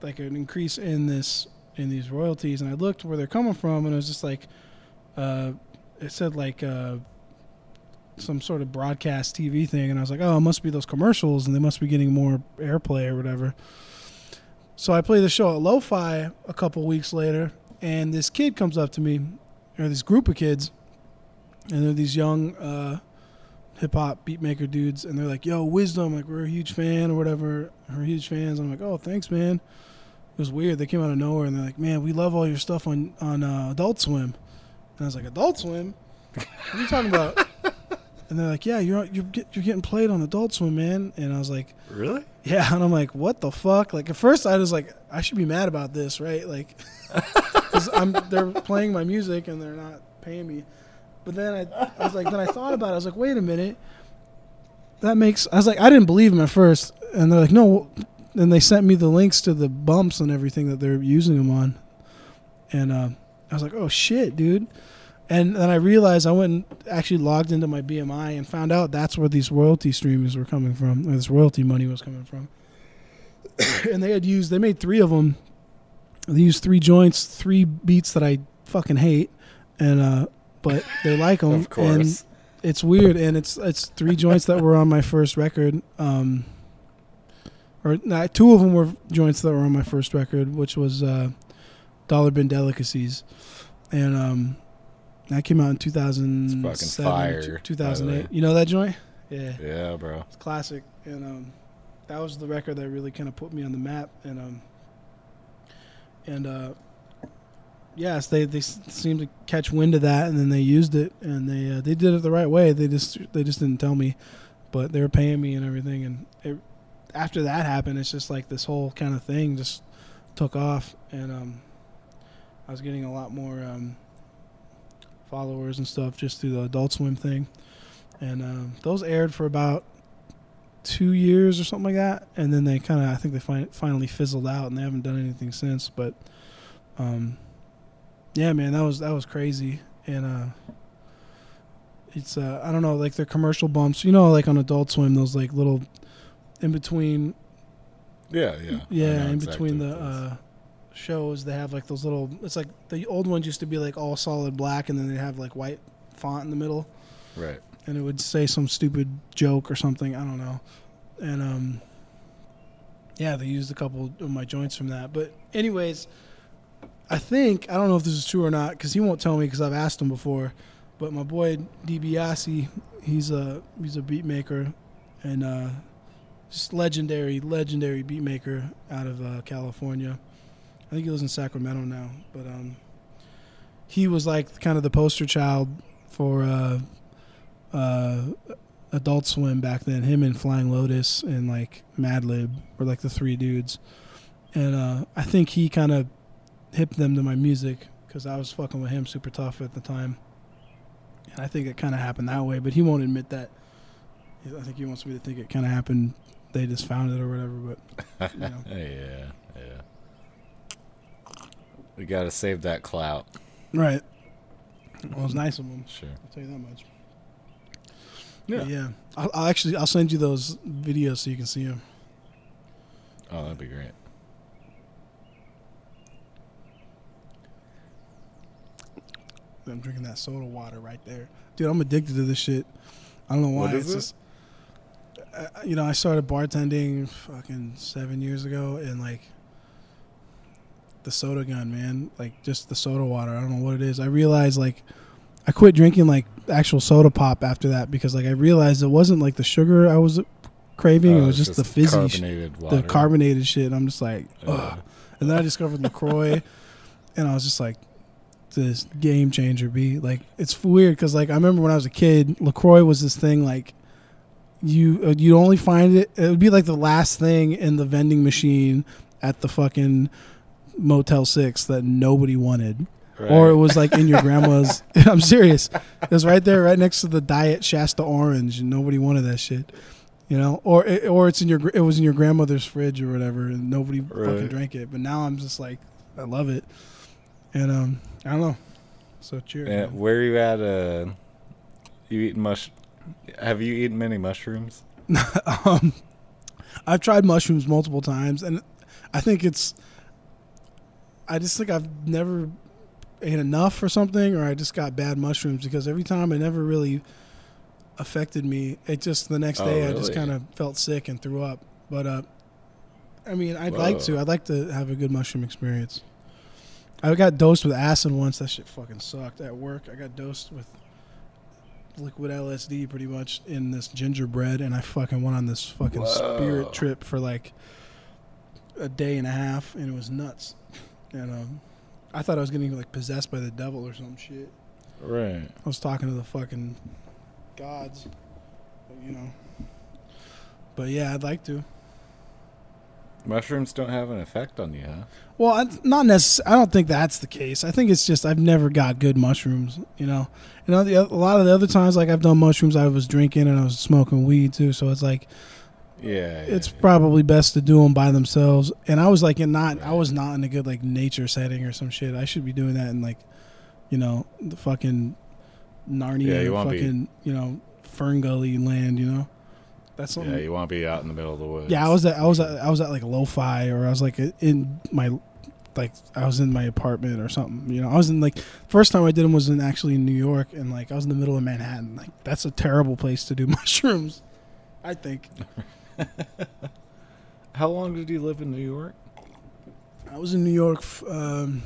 like an increase in this in these royalties, and I looked where they're coming from, and it was just like uh, it said like uh, some sort of broadcast TV thing, and I was like, oh, it must be those commercials, and they must be getting more airplay or whatever. So I play the show at Lo-Fi a couple weeks later, and this kid comes up to me, or this group of kids, and they're these young uh, hip hop beatmaker dudes, and they're like, "Yo, Wizdumb, like we're a huge fan or whatever. We're huge fans." I'm like, "Oh, thanks, man." It was weird. They came out of nowhere, and they're like, "Man, we love all your stuff on on uh, Adult Swim." And I was like, "Adult Swim? What are you talking about?" and they're like, "Yeah, you're you're get, you're getting played on Adult Swim, man." And I was like, Really? yeah, and I'm like, what the fuck? Like at first, I was like, I should be mad about this, right? Like, because I'm they're playing my music and they're not paying me. But then I, I was like, then I thought about it. I was like, wait a minute, that makes. I was like, I didn't believe them at first, and they're like, no. Then they sent me the links to the bumps and everything that they're using them on, and uh, I was like, oh shit, dude. And then I realized I went and actually logged into my BMI and found out that's where these royalty streams were coming from, this royalty money was coming from. and they had used, they made three of them. They used three joints, three beats that I fucking hate, and uh, but they like them. Of course. And it's weird, and it's it's three joints that were on my first record. Um, or nah, two of them were joints that were on my first record, which was uh, Dollar Bin Delicacies, and um, that came out in 2007, it's fucking fire, 2008. You know that joint? Yeah, yeah, bro. it's classic, and um, that was the record that really kind of put me on the map, and um, and uh, yes, they they seemed to catch wind of that, and then they used it, and they uh, they did it the right way. They just they just didn't tell me, but they were paying me and everything, and it, after that happened, it's just like this whole kind of thing just took off, and um, I was getting a lot more um, followers and stuff just through the Adult Swim thing, and um, those aired for about two years or something like that, and then they kind of I think they fin- finally fizzled out, and they haven't done anything since. But um, yeah, man, that was that was crazy, and uh, it's uh, I don't know, like their commercial bumps, you know, like on Adult Swim, those like little in between Yeah, yeah. Yeah, in exactly between the what it is. uh, shows, they have like those little. It's like the old ones used to be like all solid black, and then they have like white font in the middle, right. and it would say some stupid joke or something. I don't know, and um, yeah, they used a couple of my joints from that. But anyways, I think I don't know if this is true or not because he won't tell me because I've asked him before. But my boy DiBiase, he's a he's a beat maker, and uh, just legendary, legendary beat maker out of uh, California. I think he lives in Sacramento now, but um, he was like kind of the poster child for uh, uh, Adult Swim back then. Him and Flying Lotus and like Madlib were like the three dudes, and uh, I think he kind of hipped them to my music because I was fucking with him super tough at the time, and I think it kind of happened that way. But he won't admit that. I think he wants me to think it kind of happened. They just found it or whatever, but you know. yeah, yeah. We gotta save that clout. right. Well, it was nice of him. Sure. I'll tell you that much. But yeah. I'll, I'll actually I'll send you those videos so you can see them. Oh, that'd be great. I'm drinking that soda water right there, dude. I'm addicted to this shit. I don't know why. What is it's it? just, uh, you know, I started bartending fucking seven years ago, and like the soda gun, man, like just the soda water. I don't know what it is. I realized like I quit drinking like actual soda pop after that because like I realized it wasn't like the sugar I was craving. Oh, it was it's just, the fizzy, sh- carbonated water. the carbonated shit. And I'm just like. And then I discovered Lacroix, and I was just like, this game changer. Be like, it's weird because like I remember when I was a kid, Lacroix was this thing like you uh, you only find it. It would be like the last thing in the vending machine at the fucking Motel Six that nobody wanted, Right. or it was like in your grandma's. I'm serious. It was right there, right next to the Diet Shasta Orange, and nobody wanted that shit. You know, or it, or it's in your it was in your grandmother's fridge or whatever, and nobody fucking drank it. But now I'm just like, I love it, and um, I don't know. So cheers. Yeah, man. where are you at? Uh, you eating mush? Have you eaten many mushrooms? um, I've tried mushrooms multiple times, and I think it's. I just think I've never ate enough or something, or I just got bad mushrooms because every time it never really affected me. It just the next Oh, day I just kind of felt sick and threw up. But uh, I mean, I'd like to. I'd like to have a good mushroom experience. I got dosed with acid once. That shit fucking sucked at work. I got dosed with liquid LSD pretty much in this gingerbread, and I fucking went on this fucking Whoa. spirit trip for like a day and a half, and it was nuts. And um, I thought I was getting like possessed by the devil or some shit. Right. I was talking to the fucking gods, but, you know. But yeah, I'd like to. Mushrooms don't have an effect on you, huh? Well, I, not necessarily. I don't think that's the case. I think it's just I've never got good mushrooms. You know, the, a lot of the other times like I've done mushrooms, I was drinking and I was smoking weed too. So it's like Yeah. it's yeah. probably best to do them by themselves. And I was like, in not, I was not in a good like nature setting or some shit. I should be doing that in like, you know, the fucking Narnia, you wanna be- fucking, you know, Fern Gully land. You know, that's something. Yeah, you want to be out in the middle of the woods. Yeah, I was at I was at, I was at like lo-fi or I was like in my like I was in my apartment or something. You know, I was in like first time I did them was in actually in New York and like I was in the middle of Manhattan. Like that's a terrible place to do mushrooms. I think How long did you live in New York? I was in New York um,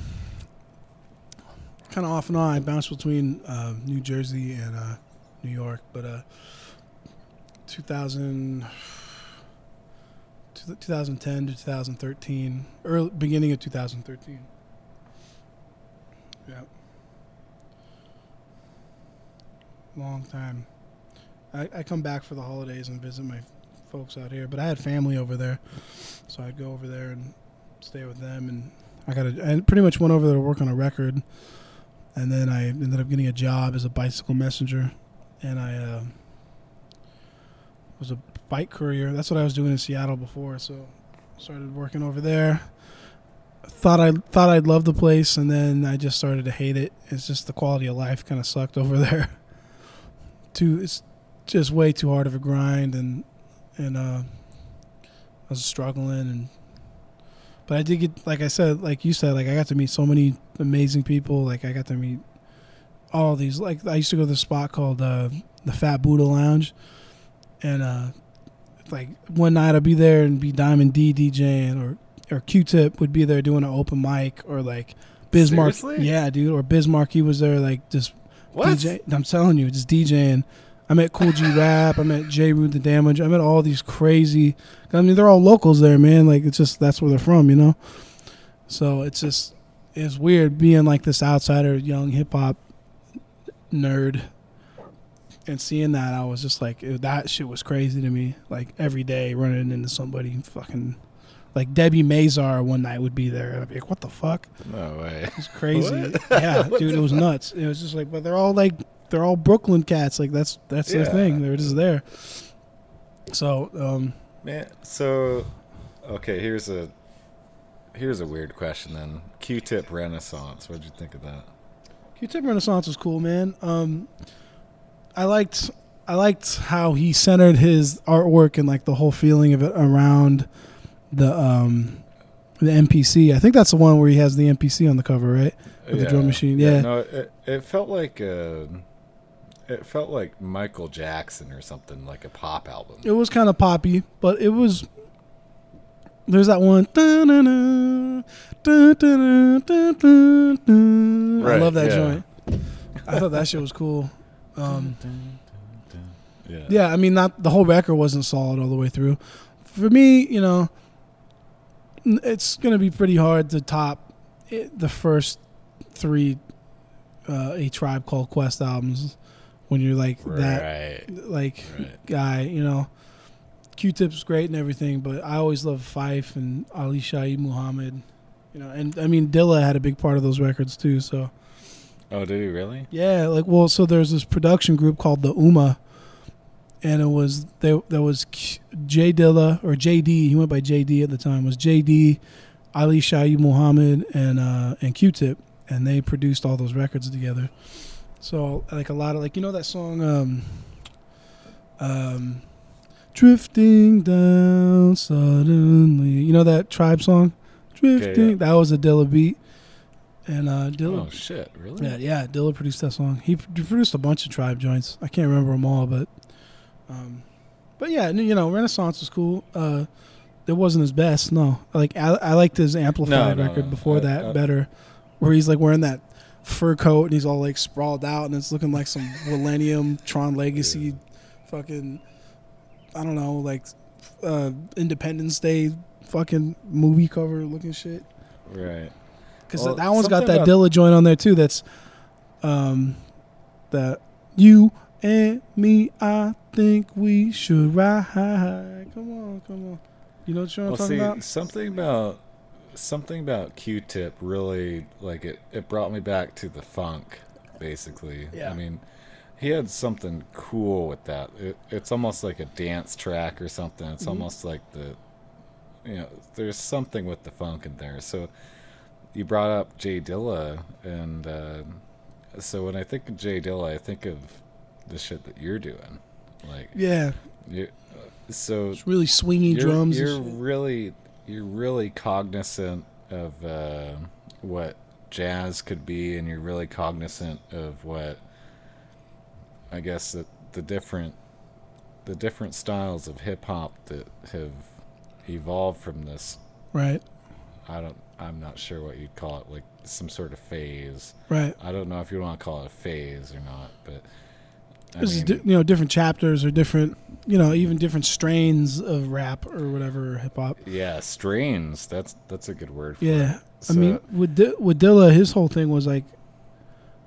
kind of off and on. I bounced between uh, New Jersey and uh, New York, but uh, 2000, 2010 to 2013, early beginning of 2013. Yeah, long time. I, I come back for the holidays and visit my folks out here, but I had family over there, so I'd go over there and stay with them and I got a, I pretty much went over there to work on a record. And then I ended up getting a job as a bicycle messenger. And I uh, was a bike courier. That's what I was doing in Seattle before. So started working over there. Thought I thought I'd love the place and then I just started to hate it. It's just the quality of life kind of sucked over there. Too it's just way too hard of a grind and and uh I was struggling and but I did get like I said, like you said, like I got to meet so many amazing people. Like I got to meet all these like I used to go to this spot called uh, the Fat Buddha Lounge and uh like one night I'd be there and be Diamond D DJing or or Q Tip would be there doing an open mic or like Biz Markie Seriously? Yeah, dude. Or Biz Markie he was there like just What? DJ I'm telling you, just DJing. I met Kool G Rap. I met Jeru the Damaja. I met all these crazy. I mean, they're all locals there, man. Like it's just that's where they're from, you know. So it's just it's weird being like this outsider, young hip hop nerd, and seeing that. I was just like, that shit was crazy to me. Like every day running into somebody, fucking. Like Debi Mazar one night would be there, and I'd be like, "What the fuck?" No way. It's crazy. Yeah, dude, it was nuts. It was just like, but they're all like, they're all Brooklyn cats. Like that's that's their thing. They're just there. So, um, Man, so okay, here's a here's a weird question then. Q-tip Renaissance. What'd you think of that? Q-Tip Renaissance was cool, man. Um, I liked I liked how he centered his artwork and like the whole feeling of it around the um the MPC. I think that's the one where he has the MPC on the cover, right? With the drum machine, yeah. No, it, it felt like uh it felt like Michael Jackson or something, like a pop album. It was kind of poppy, but it was. There's that one. dun-dun-dun. I love that yeah. joint. I thought that shit was cool. Um, Yeah. yeah, I mean, not the whole record wasn't solid all the way through. For me, you know, it's gonna be pretty hard to top it, the first three uh, a tribe called Quest albums when you're like that Right. like Right. guy, you know. Q-Tip's great and everything, but I always loved Phife and Ali Shaheed Muhammad, you know. And I mean, Dilla had a big part of those records too. So Oh, did he really? yeah, like well, so there's this production group called the Ummah, and it was there. There was Q- J Dilla or JD. He went by JD at the time. Was JD, Ali Shaheed Muhammad, and uh, and Q-Tip, and they produced all those records together. So like a lot of like you know that song, um, um, drifting down suddenly. You know that tribe song, drifting. yeah. That was a Dilla beat, and uh, Dilla. Oh shit! Really? Yeah, yeah. Dilla produced that song. He produced a bunch of tribe joints. I can't remember them all, but, um, but yeah, you know, Renaissance was cool. Uh, it wasn't his best. No, like I, I liked his amplified No, no, record no. before I- that I- better, where he's like wearing that fur coat and he's all like sprawled out and it's looking like some Millennium Tron Legacy, fucking, I don't know, like, uh, Independence Day fucking movie cover looking shit. Right. Because Well, that one's got that Dilla joint on there too. That's um, that you and me. I think we should ride. Come on, come on. You know what you're Well, talking see, about? something about something about Q-Tip really like it. It brought me back to the funk, basically. Yeah. I mean, he had something cool with that. It, it's almost like a dance track or something. It's Mm-hmm. almost like the, you know, there's something with the funk in there. So, you brought up J Dilla, and uh, so when I think of J Dilla, I think of the shit that you're doing, like Yeah, you. So it's really swingy you're, drums. You're really you're really cognizant of uh, what jazz could be, and you're really cognizant of what I guess the, the different the different styles of hip hop that have evolved from this. Right, I don't. I'm not sure what you'd call it, like some sort of phase. right. I don't know if you want to call it a phase or not, but I mean, you know different chapters or different you know even different strains of rap or whatever hip hop. yeah, strains. That's that's a good word. For Yeah, it. I mean with Di- with Dilla, his whole thing was like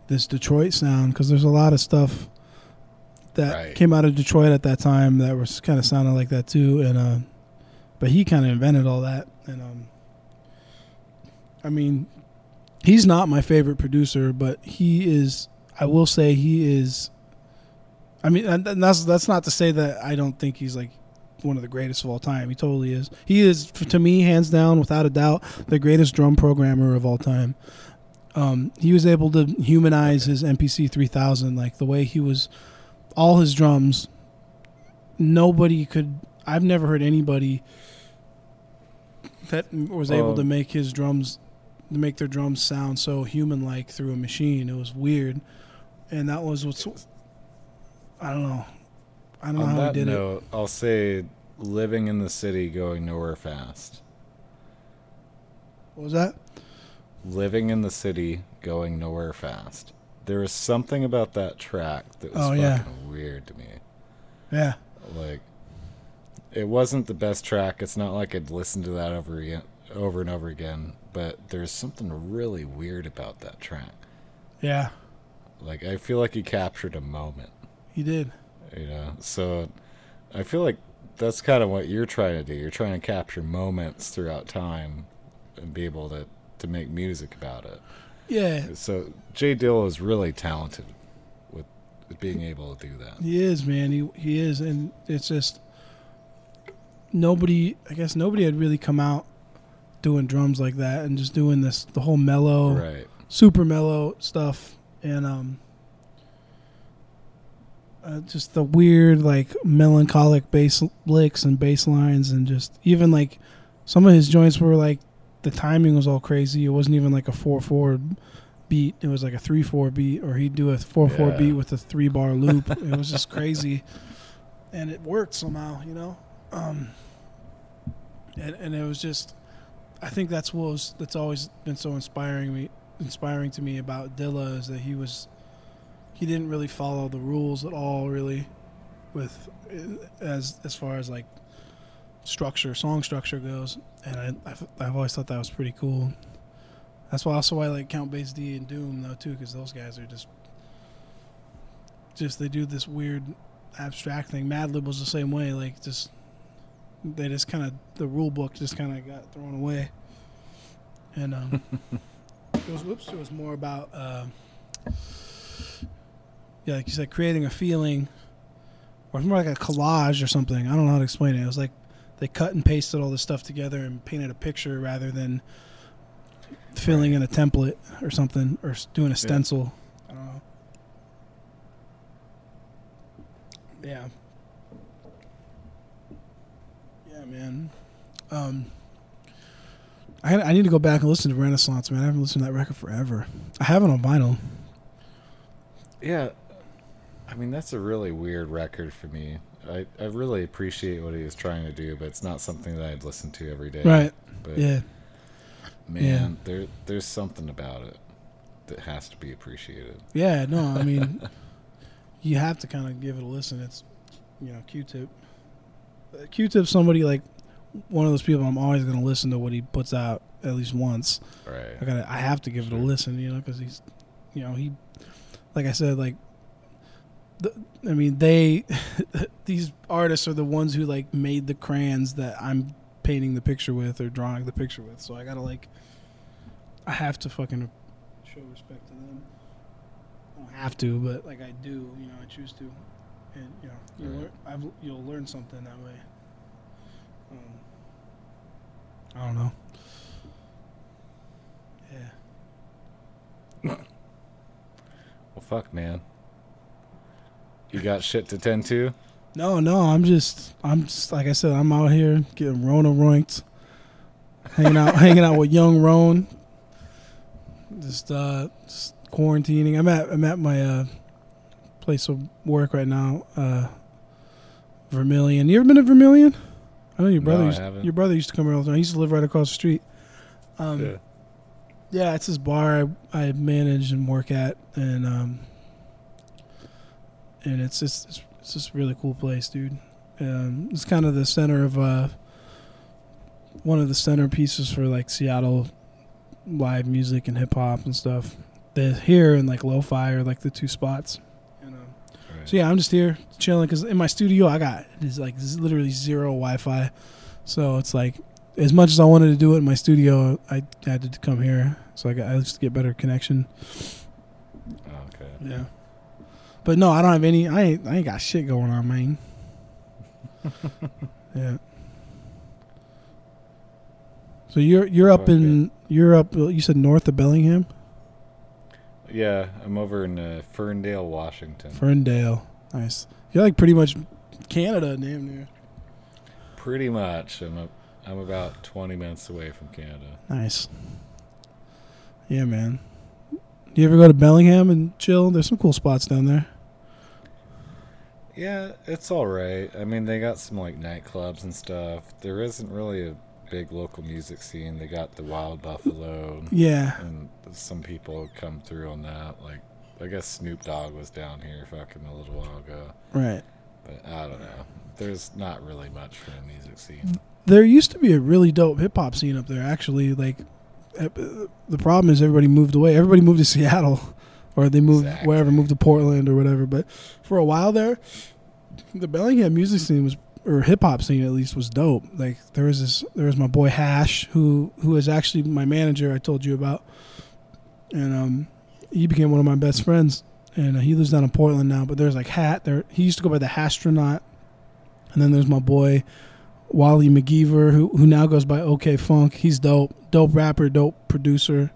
this Detroit sound because there's a lot of stuff that Right. came out of Detroit at that time that was kind of sounding like that too, and uh, but he kind of invented all that, and um, I mean, he's not my favorite producer, but he is. I will say he is. I mean, and that's that's not to say that I don't think he's like one of the greatest of all time. He totally is. He is to me, hands down, without a doubt, the greatest drum programmer of all time. Um, he was able to humanize his MPC 3000, like the way he was, all his drums. Nobody could. I've never heard anybody that was able to Um, make his drums, to make their drums sound so human-like through a machine. It was weird, and that was what's. I don't know. I don't know On how that he did it. note, I'll say living in the city, going nowhere fast. What was that? Living in the city, going nowhere fast. There was something about that track that was Oh, fucking yeah. weird to me. Yeah. Like, it wasn't the best track. It's not like I'd listen to that over again, over and over again. But there's something really weird about that track. Yeah. Like, I feel like he captured a moment. He did. you know so i feel like that's kind of what you're trying to do you're trying to capture moments throughout time and be able to to make music about it Yeah. so jay dill is really talented with being able to do that He is, man. He he is, and it's just nobody. I guess nobody had really come out doing drums like that and just doing this the whole mellow, right super mellow stuff, and um, uh, just the weird like melancholic bass licks and bass lines, and just even like some of his joints were like the timing was all crazy. It wasn't even like a four four beat. It was like a three four beat, or he'd do a four four Yeah. beat with a three bar loop. it was just crazy, and it worked somehow, you know. Um, and and it was just, I think that's what was that's always been so inspiring me, inspiring to me about Dilla is that he was, he didn't really follow the rules at all, really, with as as far as like structure, song structure goes, and I I've, I've always thought that was pretty cool. That's why also why I like Count Bass D and Doom though too, because those guys are just just they do this weird abstract thing. Madlib was the same way, like just they just kind of the rule book just kind of got thrown away, and um, it was whoops, it was more about uh, yeah, like you said, creating a feeling, or it's more like a collage or something. I don't know how to explain it. It was like they cut and pasted all this stuff together and painted a picture rather than filling in a template or something or doing a stencil. I don't know. Yeah. Yeah, man. Um, I I need to go back and listen to Renaissance, man. I haven't listened to that record forever. I have it on vinyl. Yeah, I mean that's a really weird record for me. I, I really appreciate what he was trying to do, but it's not something that I'd listen to every day. Right. But Yeah. man, there there's something about it that has to be appreciated. Yeah, no, I mean, you have to kind of give it a listen. It's, you know, Q-Tip. Uh, Q-Tip's somebody like one of those people I'm always going to listen to what he puts out at least once. Right. I got to I have to give it a listen, you know, because he's, you know, he, like I said, like, the, I mean, they, these artists are the ones who like made the crayons that I'm painting the picture with or drawing the picture with. So I gotta like, I have to fucking show respect to them. I don't have to, but like I do, you know, I choose to, and you know, you Right. learn, I've, you'll learn something that way. Um, I don't know. Yeah. Well, fuck, man. You got shit to tend to. No, no, I'm just, I'm just like I said, I'm out here getting Rona roinked, hanging out, hanging out with young Roan, just, uh, just quarantining. I'm at, I'm at my uh, place of work right now, uh, Vermillion. You ever been to Vermillion? I know your No, brother. I used, haven't. your brother used to come here all the time. He used to live right across the street. Um, Yeah. yeah, it's this bar I, I manage and work at, and um, and it's just it's, it's just a really cool place, dude. Um, it's kind of the center of uh, one of the centerpieces for like Seattle live music and hip hop and stuff. The here and like lo-fi are like the two spots. And, um, Right. so yeah, I'm just here chilling because in my studio I got it's like literally zero Wi-Fi, so it's like as much as I wanted to do it in my studio, I had to come here so I got I just get better connection. Oh, okay. Yeah, but no, I don't have any. I ain't I ain't got shit going on, man. yeah. So you're you're up in you're up. You said north of Bellingham, Yeah, I'm over in uh, Ferndale, Washington. Ferndale. Nice. You're like pretty much Canada, damn near. Pretty much. I'm a, I'm about 20 minutes away from Canada. Nice. Yeah, man. Do you ever go to Bellingham and chill? There's some cool spots down there. Yeah, it's all right. I mean, they got some like nightclubs and stuff. There isn't really a big local music scene. They got the Wild Buffalo, Yeah. and some people come through on that. Like, I guess Snoop Dogg was down here fucking a little while ago, Right. but I don't know. There's not really much for the music scene. There used to be a really dope hip hop scene up there. Actually, like uh, the problem is everybody moved away. Everybody moved to Seattle, or they moved Exactly. wherever, moved to Portland or whatever. But for a while there, the Bellingham music scene was, or hip hop scene at least, was dope. Like there was this, there was my boy Hash, who who is actually my manager. I told you about, and um, he became one of my best friends. And uh, he lives down in Portland now. But there's like Hat. There, he used to go by the Hastronaut. And then there's my boy Wally McGeever, who who now goes by OK Funk. He's dope, dope rapper, dope producer.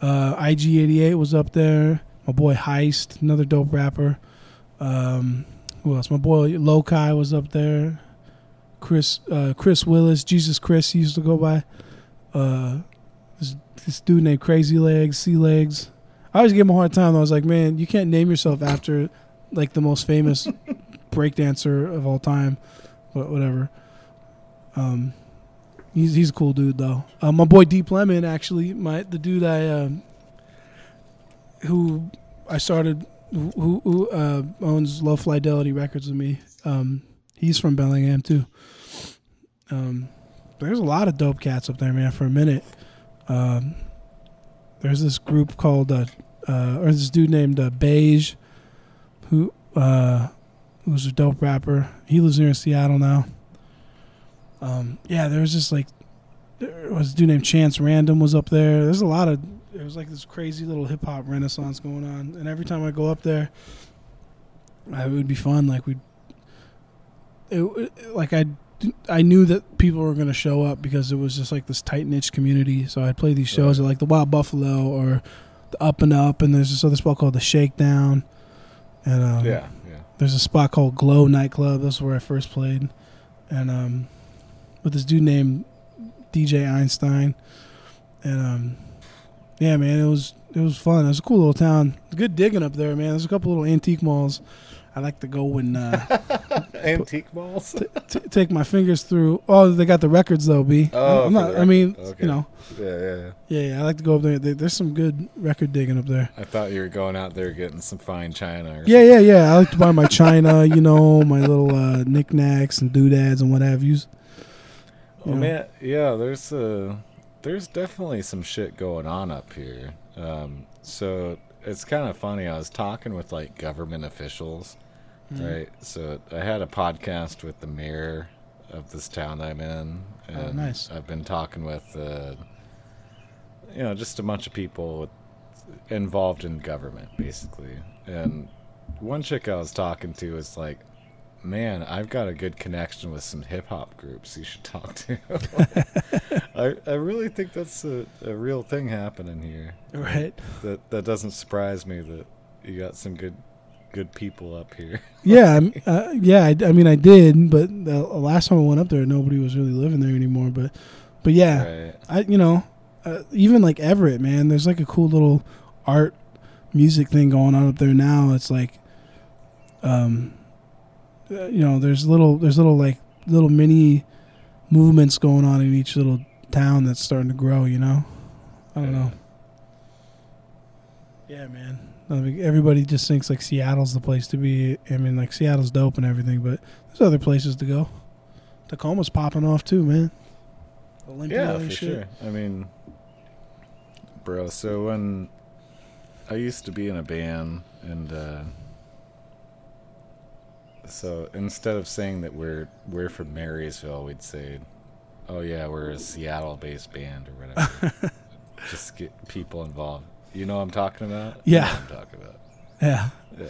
Uh, IG88 was up there. My boy Heist, another dope rapper. Um, who else? My boy Lokai was up there. Chris uh, Chris Willis, Jesus Chris he used to go by. Uh, this, this dude named Crazy Legs, Sea Legs. I always give him a hard time. I was like, man, you can't name yourself after like the most famous breakdancer of all time, but whatever. Um, he's he's a cool dude though. Uh, my boy Deep Lemon, actually, my the dude I um, who I started who, who uh, owns Low Fidelity Records with me. Um, he's from Bellingham too. Um, there's a lot of dope cats up there, man. For a minute, um, there's this group called uh, uh, or this dude named uh, Beige, who uh, who's a dope rapper. He lives near Seattle now. Um, yeah, there was just like there was a dude named Chance Random was up there. There's a lot of there was like this crazy little hip hop renaissance going on, and every time I go up there, uh, it would be fun. Like we, it like I I knew that people were going to show up because it was just like this tight knit community. So I'd play these shows at like the Wild Buffalo or the Up and Up, and there's this other spot called the Shakedown, and um, yeah, yeah. there's a spot called Glow Nightclub. That's where I first played, and um, with this dude named DJ Einstein, and um, yeah, man, it was it was fun. It was a cool little town. Good digging up there, man. There's a couple little antique malls. I like to go and uh, Antique balls. t- take my fingers through. Oh, they got the records though, B. Oh, I'm not. I mean. Okay. you know, yeah, yeah, yeah. yeah, yeah. I like to go up there. There- There's some good record digging up there. I thought you were going out there getting some fine china. Or Yeah, yeah, yeah. I like to buy my china, you know, my little uh, knickknacks and doodads and what have you. Oh Yeah. man, yeah. There's uh, there's definitely some shit going on up here. Um, so it's kind of funny. I was talking with like government officials, Mm-hmm. right? So I had a podcast with the mayor of this town I'm in, and Oh, nice. I've been talking with, uh, you know, just a bunch of people involved in government, basically. And one chick I was talking to was like, man, I've got a good connection with some hip hop groups you should talk to. I I really think that's a, a real thing happening here. Right. That that doesn't surprise me that you got some good good people up here. Yeah, uh, yeah. I, I mean, I did, but the last time I went up there, nobody was really living there anymore. But, but yeah, Right. I you know, uh, even like Everett, man. There's like a cool little art music thing going on up there now. It's like, um, you know, there's little there's little like little mini movements going on in each little town that's starting to grow. You know, I don't know. Yeah, man. I mean, everybody just thinks like Seattle's the place to be. I mean, like Seattle's dope and everything, but there's other places to go. Tacoma's popping off too, man. Olympia Yeah, for shit. sure. I mean, bro. So when I used to be in a band, and uh, so instead of saying that we're we're from Marysville, we'd say, "Oh yeah, we're a Seattle-based band" or whatever. Just get people involved. You know what I'm talking about? You know Yeah. I'm talking about. Yeah, Yeah.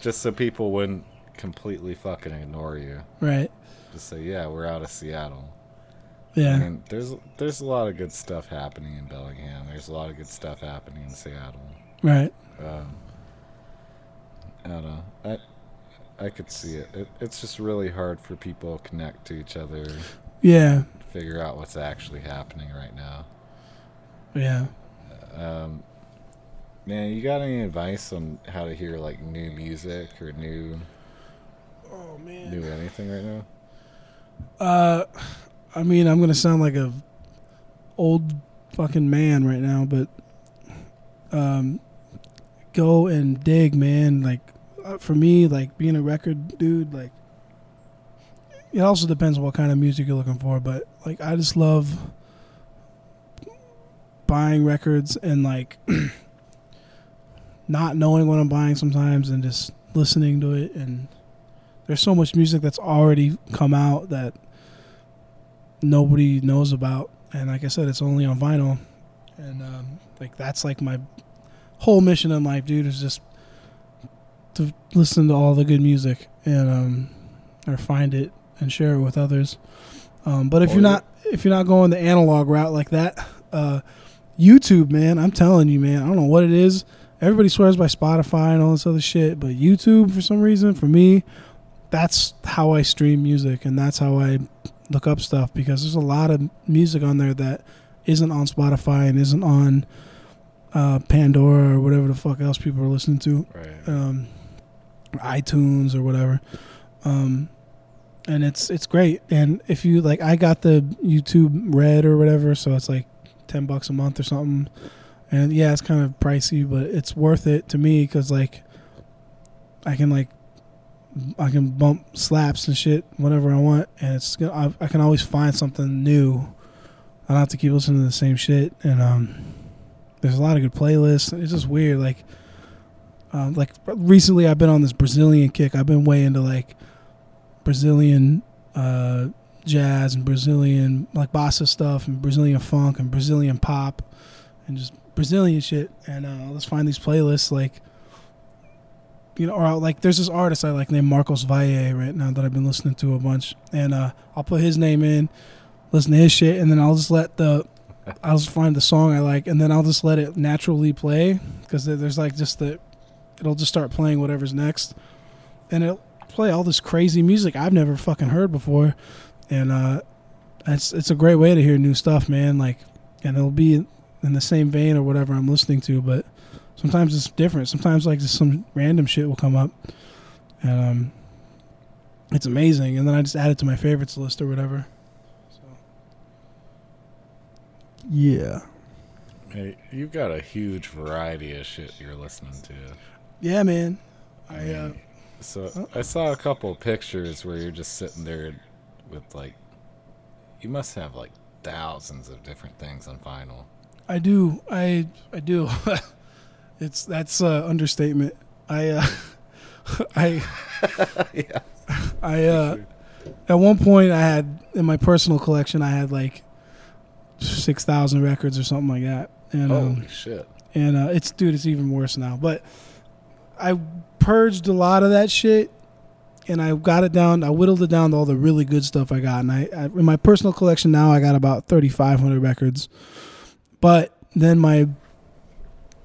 Just so people wouldn't completely fucking ignore you. right. Just say, "Yeah, we're out of Seattle." Yeah, I mean, there's there's a lot of good stuff happening in Bellingham. There's a lot of good stuff happening in Seattle. right. Um, I don't know. I I could see it. it. It's just really hard for people to connect to each other, Yeah, figure out what's actually happening right now. yeah. Um, man, you got any advice on how to hear like new music or new Oh man. new anything right now? Uh, I mean, I'm gonna sound like a old fucking man right now, but um, go and dig, man. Like for me, like being a record dude, like it also depends on what kind of music you're looking for. But like, I just love buying records and like not knowing what I'm buying sometimes, and just listening to it and there's so much music that's already come out that nobody knows about and like i said it's only on vinyl and um, like that's like my whole mission in life dude is just to listen to all the good music and um or find it and share it with others. Um, but if Or you're not if you're not going the analog route like that uh youtube man i'm telling you man i don't know what it is. Everybody swears by spotify and all this other shit but youtube for some reason for me that's how I stream music and that's how I look up stuff because there's a lot of music on there that isn't on Spotify and isn't on uh, Pandora or whatever the fuck else people are listening to, Right. um, iTunes or whatever. Um, and it's it's great. And if you like, I got the YouTube Red or whatever, so it's like ten bucks a month or something. And yeah, it's kind of pricey, but it's worth it to me because like I can like I can bump slaps and shit whenever I want, and it's I, I can always find something new. I don't have to keep listening to the same shit, and um, there's a lot of good playlists. It's just weird, like um, like recently I've been on this Brazilian kick. I've been way into like Brazilian uh, jazz and Brazilian like bossa stuff and Brazilian funk and Brazilian pop and just Brazilian shit. And uh, let's find these playlists like you know, or like there's this artist I like named Marcos Valle right now that I've been listening to a bunch, and uh, I'll put his name in, listen to his shit, and then I'll just let the I'll just find the song I like, and then I'll just let it naturally play because there's like just the it'll just start playing whatever's next, and it'll play all this crazy music I've never fucking heard before, and uh, it's it's a great way to hear new stuff, man. Like, and it'll be in the same vein or whatever I'm listening to, but sometimes it's different. Sometimes like just some random shit will come up, and um, it's amazing. And then I just add it to my favorites list or whatever. So, yeah, Hey, you've got a huge variety of shit you're listening to. Yeah, man. I uh, So I saw a couple pictures where you're just sitting there with like, you must have like thousands of different things on vinyl. I do. I I do. it's that's uh, understatement. I uh, I yeah. I uh, at one point I had in my personal collection I had like six thousand records or something like that, and um, Holy shit. and uh, it's dude, it's even worse now. But I purged a lot of that shit, and I got it down. I whittled it down to all the really good stuff I got. And I, I in my personal collection now, I got about thirty five hundred records. But then my,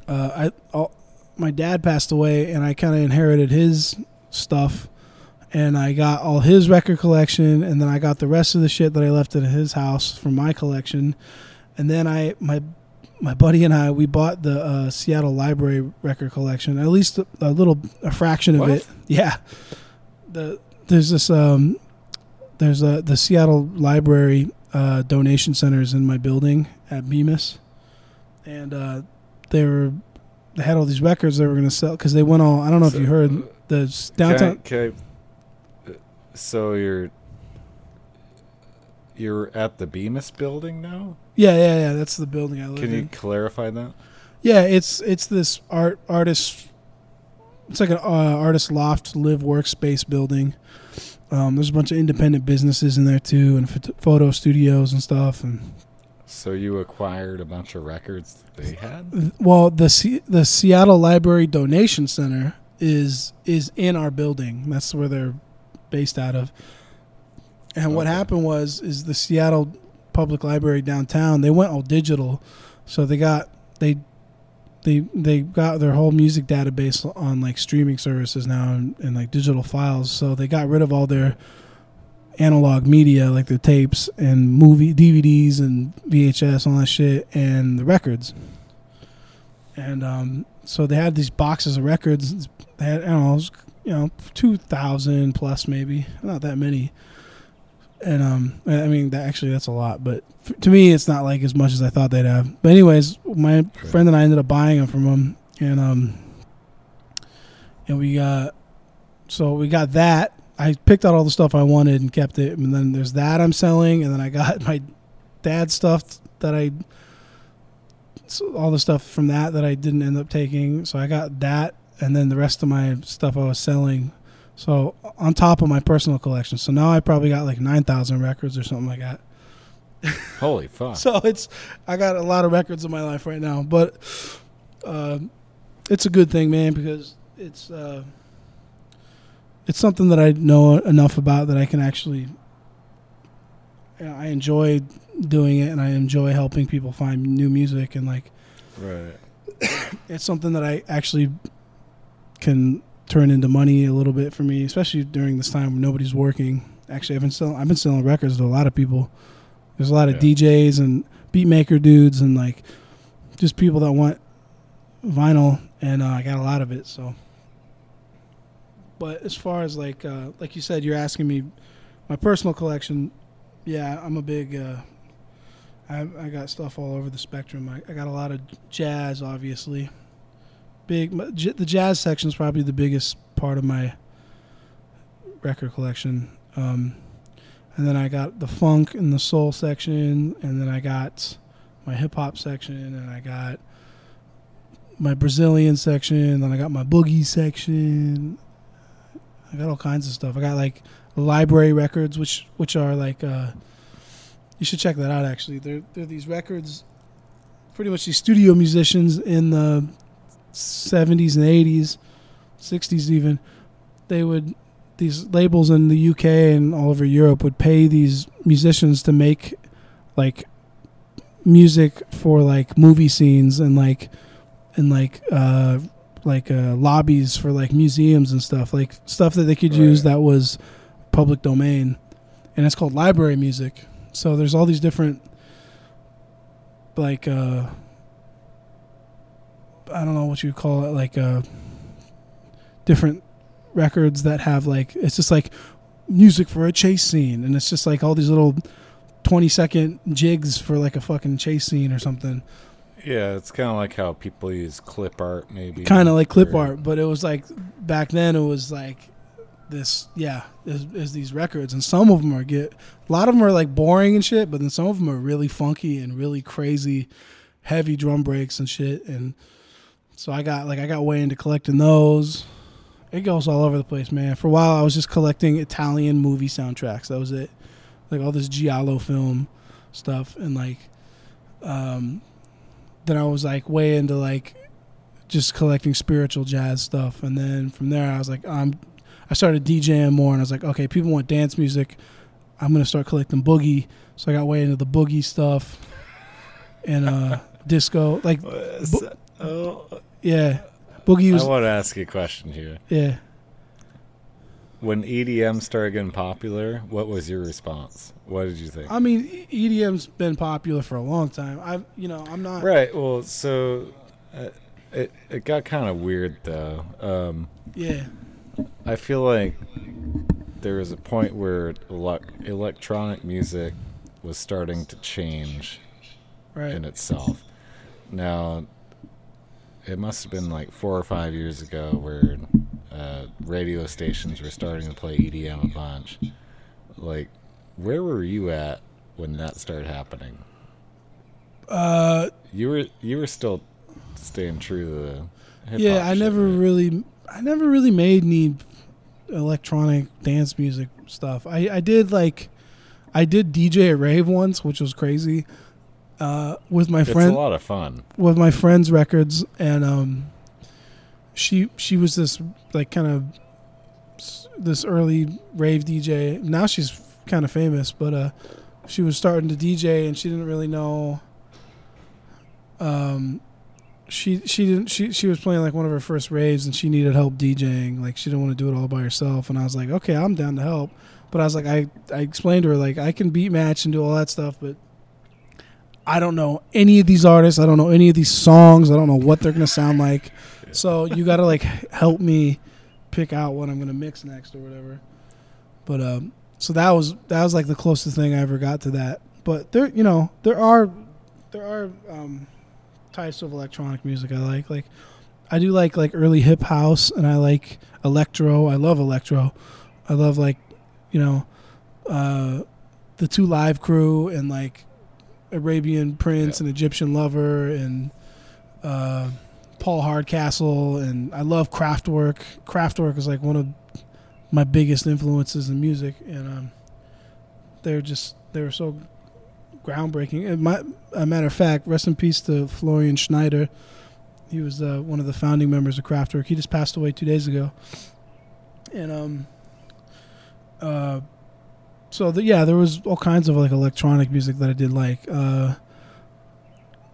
uh, I, all, my dad passed away, and I kind of inherited his stuff. And I got all his record collection, and then I got the rest of the shit that I left at his house from my collection. And then I my my buddy and I we bought the uh, Seattle Library record collection, at least a, a little a fraction of What? it. Yeah, the there's this um there's a the Seattle Library uh, donation is in my building at Bemis, and uh, they were they had all these records they were going to sell because they went all I don't know if you heard the downtown. Can I- can I- uh, so you're you're at the Bemis building now? Yeah, yeah, yeah. That's the building I live Can you in. clarify that? Yeah, it's it's this art artist. It's like an uh, artist loft, live workspace building. Um, there's a bunch of independent businesses in there too, and phot- photo studios and stuff. And So you acquired a bunch of records that they had? well, the Se- the Seattle Library Donation Center is is in our building. That's where they're based out of. And what happened was is the Seattle Public Library downtown. They went all digital, so they got they they they got their whole music database on like streaming services now and, and like digital files. So they got rid of all their analog media like the tapes and movie DVDs and VHS all that shit and the records. And um, so they had these boxes of records. They had I don't know, was, you know, two thousand plus maybe, not that many. And um, I mean, that actually that's a lot, but f- to me, it's not like as much as I thought they'd have. But anyways, my friend and I ended up buying them from them, and um, and we got so we got that. I picked out all the stuff I wanted and kept it, and then there's that I'm selling, and then I got my dad's stuff that I all the stuff from that that I didn't end up taking. So I got that, and then the rest of my stuff I was selling. So on top of my personal collection, so now I probably got like nine thousand records or something like that. Holy fuck. So it's I got a lot of records in my life right now, but uh, it's a good thing, man, because it's uh, it's something that I know enough about that I can actually. You know, I enjoy doing it, and I enjoy helping people find new music, and like right. it's something that I actually can turn into money a little bit for me, especially during this time when nobody's working. Actually, I've been selling I've been selling records to a lot of people. There's a lot of Yeah. DJs and beat maker dudes and like just people that want vinyl, and uh, I got a lot of it. So, but as far as like uh, like you said, you're asking me my personal collection. Yeah, I'm a big. Uh, I I got stuff all over the spectrum. I, I got a lot of jazz, obviously. Big the jazz section is probably the biggest part of my record collection. Um, and then I got the funk and the soul section, and then I got my hip hop section, and I got my Brazilian section, and then I got my boogie section. I got all kinds of stuff. I got like library records, which which are like uh, you should check that out. Actually, they're they're these records, pretty much these studio musicians in the '70s and '80s, '60s even. They would these labels in the UK and all over Europe would pay these musicians to make like music for like movie scenes and like and like uh like uh lobbies for like museums and stuff like stuff that they could use that was public domain and it's called library music so there's all these different like uh I don't know what you call it like uh different records that have like it's just like music for a chase scene and it's just like all these little 20 second jigs for like a fucking chase scene or something Yeah, it's kind of like how people use clip art, maybe. kind of like clip art but it was like back then it was like this yeah is, is these records and some of them are get a lot of them are like boring and shit but then some of them are really funky and really crazy heavy drum breaks and shit and so i got like i got way into collecting those. It goes all over the place man. For a while i was just collecting italian movie soundtracks. That was it. Like all this giallo film stuff and like um then i was like way into like just collecting spiritual jazz stuff. And then from there i was like i'm i started djing more and i was like okay people want dance music. I'm gonna start collecting boogie. So i got way into the boogie stuff and uh disco. Like oh, yeah boogie I was want to ask you a question here. yeah When EDM started getting popular, what was your response? What did you think? i mean edm's been popular for a long time i you know i'm not Right. Well, so uh, it it got kind of weird though. Um, yeah I feel like there was a point where elec- electronic music was starting to change right in itself. Now, it must have been like four or five years ago where uh, radio stations were starting to play EDM a bunch. Like, where were you at when that started happening? uh You were you were still staying true to the yeah i shit, never right? really i never really made any electronic dance music stuff i i did like i did dj at rave once which was crazy uh with my It's a lot of fun. with my friend's records and um she she was this like kind of this early rave DJ now she's kind of famous but uh she was starting to DJ and she didn't really know um she she didn't she she was playing like one of her first raves and she needed help DJing like she didn't want to do it all by herself and I was like okay I'm down to help. But I was like I I explained to her like I can beat match and do all that stuff but I don't know any of these artists. I don't know any of these songs. I don't know what they're gonna sound like. So you got to like help me pick out what I'm gonna mix next or whatever. But um, so that was that was like the closest thing I ever got to that. But there, you know, there are there are um, types of electronic music I like. Like I do like like early hip house, and I like electro. I love electro. I love like you know uh, the two live crew and like Arabian Prince Yeah. and Egyptian Lover and uh, Paul Hardcastle and I love Kraftwerk. Kraftwerk is like one of my biggest influences in music, and um, they're just they're so groundbreaking. And my, a matter of fact, rest in peace to Florian Schneider. He was uh, one of the founding members of Kraftwerk. He just passed away two days ago, and um, uh, so the, yeah, there was all kinds of like electronic music that I did like. Uh,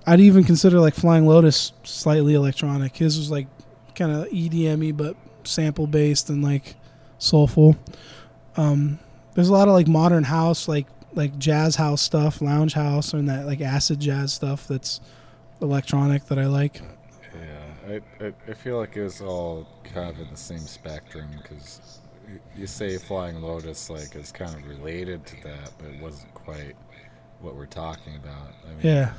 I'd even consider like Flying Lotus slightly electronic. His was like kind of EDM-y, but sample based and like soulful. Um, there's a lot of like modern house, like like jazz house stuff, lounge house, and that like acid jazz stuff that's electronic that I like. Yeah, I, I, I feel like it was all kind of in the same spectrum because you say Flying Lotus like is kind of related to that, but it wasn't quite what we're talking about. I mean, Yeah,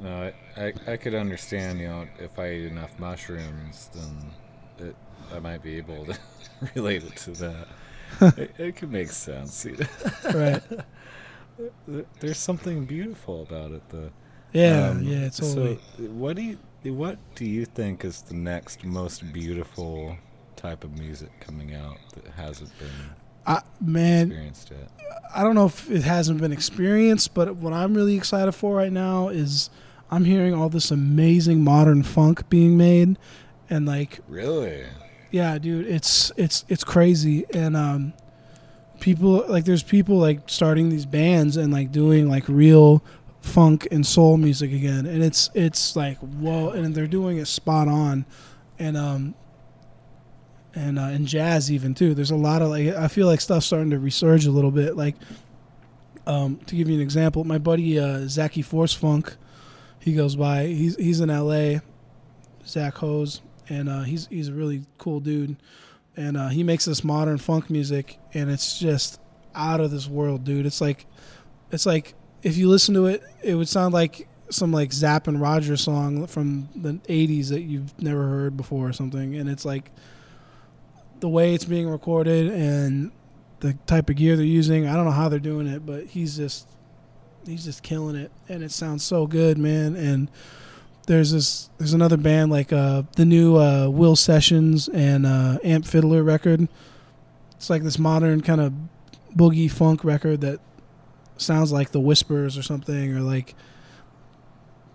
No, I, I, I could understand, you know, if I ate enough mushrooms, then it, I might be able to relate it to that. it, it could make sense. right. There's something beautiful about it, though. Yeah, Um, yeah, totally. So, what do you what do you think is the next most beautiful type of music coming out that hasn't been I, man, experienced yet? I don't know if it hasn't been experienced, but what I'm really excited for right now is I'm hearing all this amazing modern funk being made, and like Really? Yeah, dude, it's it's it's crazy, and um, people like there's people like starting these bands and like doing like real funk and soul music again, and it's it's like whoa, and they're doing it spot on, and um, and uh, and jazz even too. There's a lot of like I feel like stuff starting to resurge a little bit. Like, um, to give you an example, my buddy uh, Zackey Force Funk, he goes by. He's he's in L.A. Zach Hose, and uh, he's he's a really cool dude, and uh, he makes this modern funk music, and it's just out of this world, dude. It's like, it's like if you listen to it, it would sound like some like Zapp and Roger song from the '80s that you've never heard before or something, and it's like the way it's being recorded and the type of gear they're using. I don't know how they're doing it, but he's just he's just killing it, and it sounds so good, man, and there's this there's another band like uh the new uh Will Sessions and uh Amp Fiddler record. It's like this modern kind of boogie funk record that sounds like the Whispers or something or like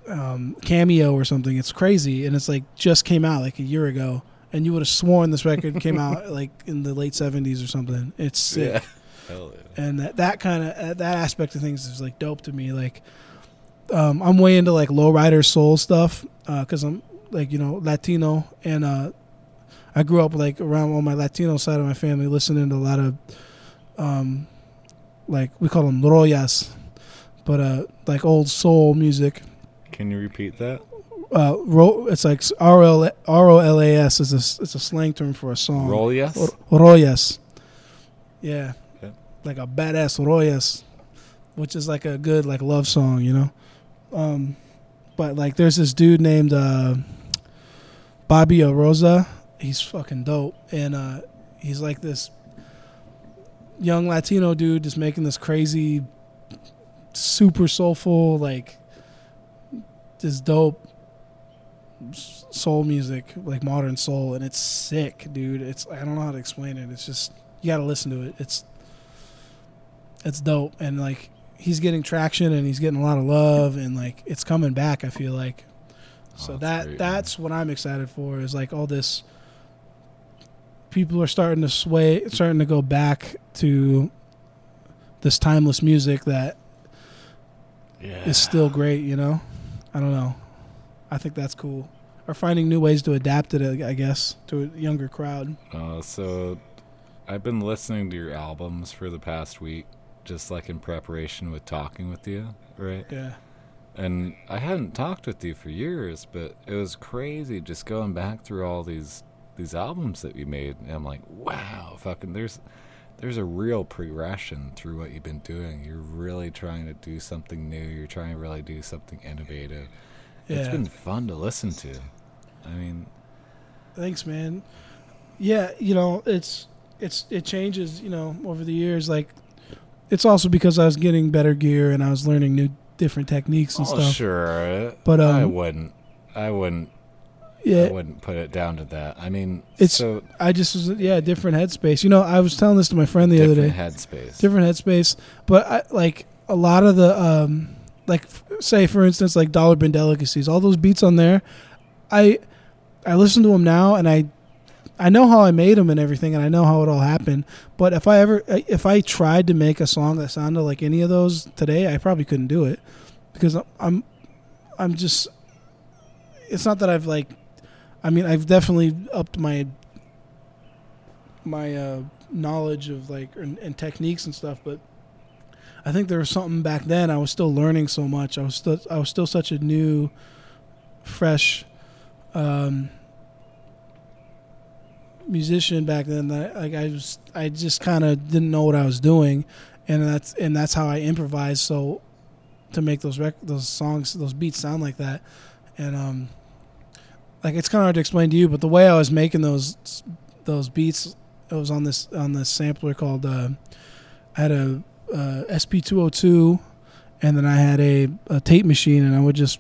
um Cameo or something. It's crazy and it's like just came out like a year ago and you would have sworn this record came out like in the late 70s or something. It's sick Yeah. Hell yeah. and that, that kind of uh, that aspect of things is like dope to me like um, i'm way into like lowrider soul stuff because i'm like you know latino and uh, i grew up like around on my latino side of my family listening to a lot of um, like we call them rolas but uh, like old soul music Can you repeat that? Uh, ro- it's like R-O-L- r-o-l-a-s is a, s- it's a slang term for a song Roll yes. Rolas. Yeah. Like a badass Rolas, which is like a good like love song, you know. Um, but like there's this dude named uh, Bobby Oroza. He's fucking dope, and uh, he's like this young Latino dude just making this crazy, super soulful like this dope soul music, like modern soul, and it's sick, dude. It's I don't know how to explain it. It's just you got to listen to it. It's it's dope, and like he's getting traction, and he's getting a lot of love, and like it's coming back. I feel like oh, so Oh, that's that great, man. that's what I'm excited for. Is like all this. People are starting to sway, starting to go back to this timeless music that Yeah. is still great. You know, I don't know. I think that's cool. Or finding new ways to adapt it, I guess, to a younger crowd. Uh, so, I've been listening to your albums for the past week, just like in preparation with talking with you, right? Yeah. And I hadn't talked with you for years, but it was crazy just going back through all these these albums that you made. And I'm like, wow, fucking there's there's a real progression through what you've been doing. You're really trying to do something new. You're trying to really do something innovative. It's Yeah. been fun to listen to. I mean, Thanks, man. Yeah, you know, it's it's it changes, you know, over the years. Like, it's also because I was getting better gear and I was learning new different techniques and oh, stuff. sure. But, I um, wouldn't. I wouldn't. Yeah, I wouldn't put it down to that. I mean, It's so I just was yeah different headspace. You know, I was telling this to my friend the other different day. headspace. different headspace. But I, like a lot of the, um, like say for instance, like Dollar Bin Delicacies, all those beats on there, I, I listen to them now and I, I know how I made them and everything, and I know how it all happened. But if I ever, if I tried to make a song that sounded like any of those today, I probably couldn't do it because I'm, I'm, I'm just. It's not that I've like, I mean, I've definitely upped my my uh, knowledge of like and, and techniques and stuff, but I think there was something back then. I was still learning so much. I was still I was still such a new, fresh um, musician back then that like I was I just kind of didn't know what I was doing, and that's and that's how I improvised. So to make those rec- those songs those beats sound like that, and um, like it's kind of hard to explain to you, but the way I was making those those beats, it was on this on this sampler called uh, I had a uh, SP two hundred two, and then I had a, a tape machine, and I would just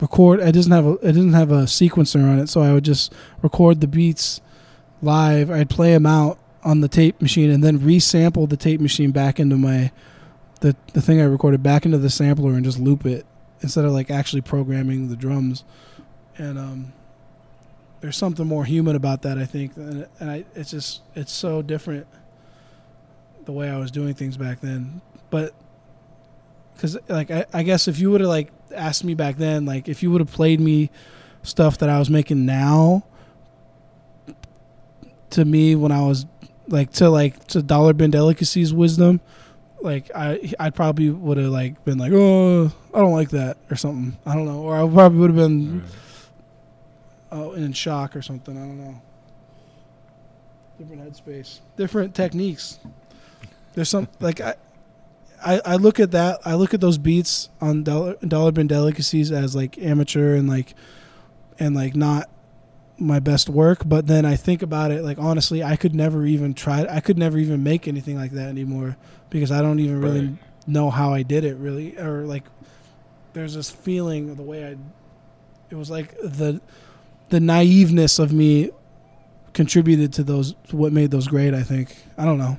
record. It doesn't have a it didn't have a sequencer on it, so I would just record the beats live. I'd play them out on the tape machine, and then resample the tape machine back into my the the thing I recorded back into the sampler and just loop it instead of like actually programming the drums. And um, there's something more human about that, I think, and, and I, it's just it's so different the way I was doing things back then. But because like I, I guess if you would have like asked me back then, like if you would have played me stuff that I was making now to me when I was like to like to Dollar Bin Delicacies Wizdumb, like I I probably would have like been like oh I don't like that or something I don't know or I probably would have been oh in shock or something I don't know. Different headspace, different techniques. There's some like I. I, I look at that. I look at those beats on Dollar, Dollar Bin Delicacies as like amateur and like, and like not my best work. But then I think about it like honestly, I could never even try. I could never even make anything like that anymore because I don't even really Right. know how I did it really, or like there's this feeling of the way I. It was like the, the naiveness of me, contributed to those what made those great. I think I don't know.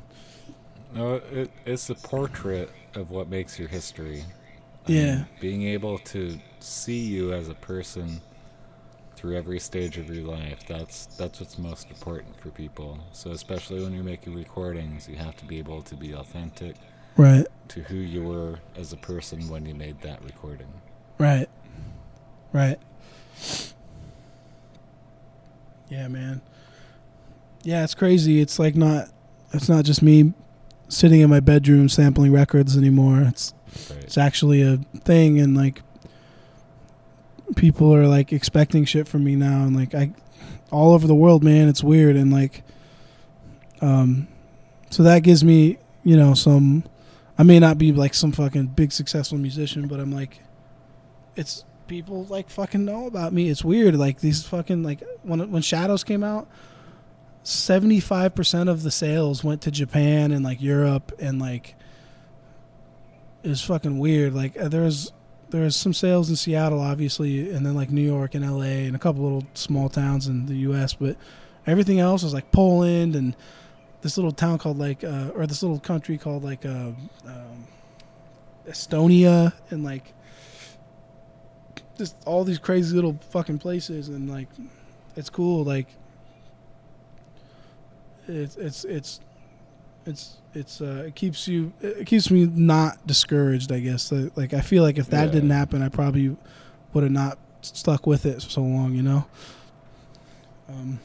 No, it, it's a portrait of what makes your history. I Yeah. mean, being able to see you as a person through every stage of your life, that's that's what's most important for people. So especially when you're making recordings, you have to be able to be authentic Right. to who you were as a person when you made that recording. Right. Right. Yeah, man. Yeah, it's crazy. It's like not it's not just me sitting in my bedroom sampling records anymore. It's Right. it's actually a thing and like people are like expecting shit from me now and like I all over the world, man. It's weird and like um so that gives me, you know, some I may not be like some fucking big successful musician, but I'm like it's people like fucking know about me. It's weird. Like these fucking like when when Shadows came out, seventy five percent of the sales went to Japan and like Europe and like it was fucking weird. Like uh, there's there's some sales in Seattle, obviously, and then like New York and L.A. and a couple little small towns in the U.S. But everything else was like Poland and this little town called like uh, or this little country called like uh, um, Estonia and like just all these crazy little fucking places and like it's cool like it's it's it's it's it's uh it keeps you it keeps me not discouraged i guess like, like i feel like if that Yeah. didn't happen i probably would have not stuck with it so long you know um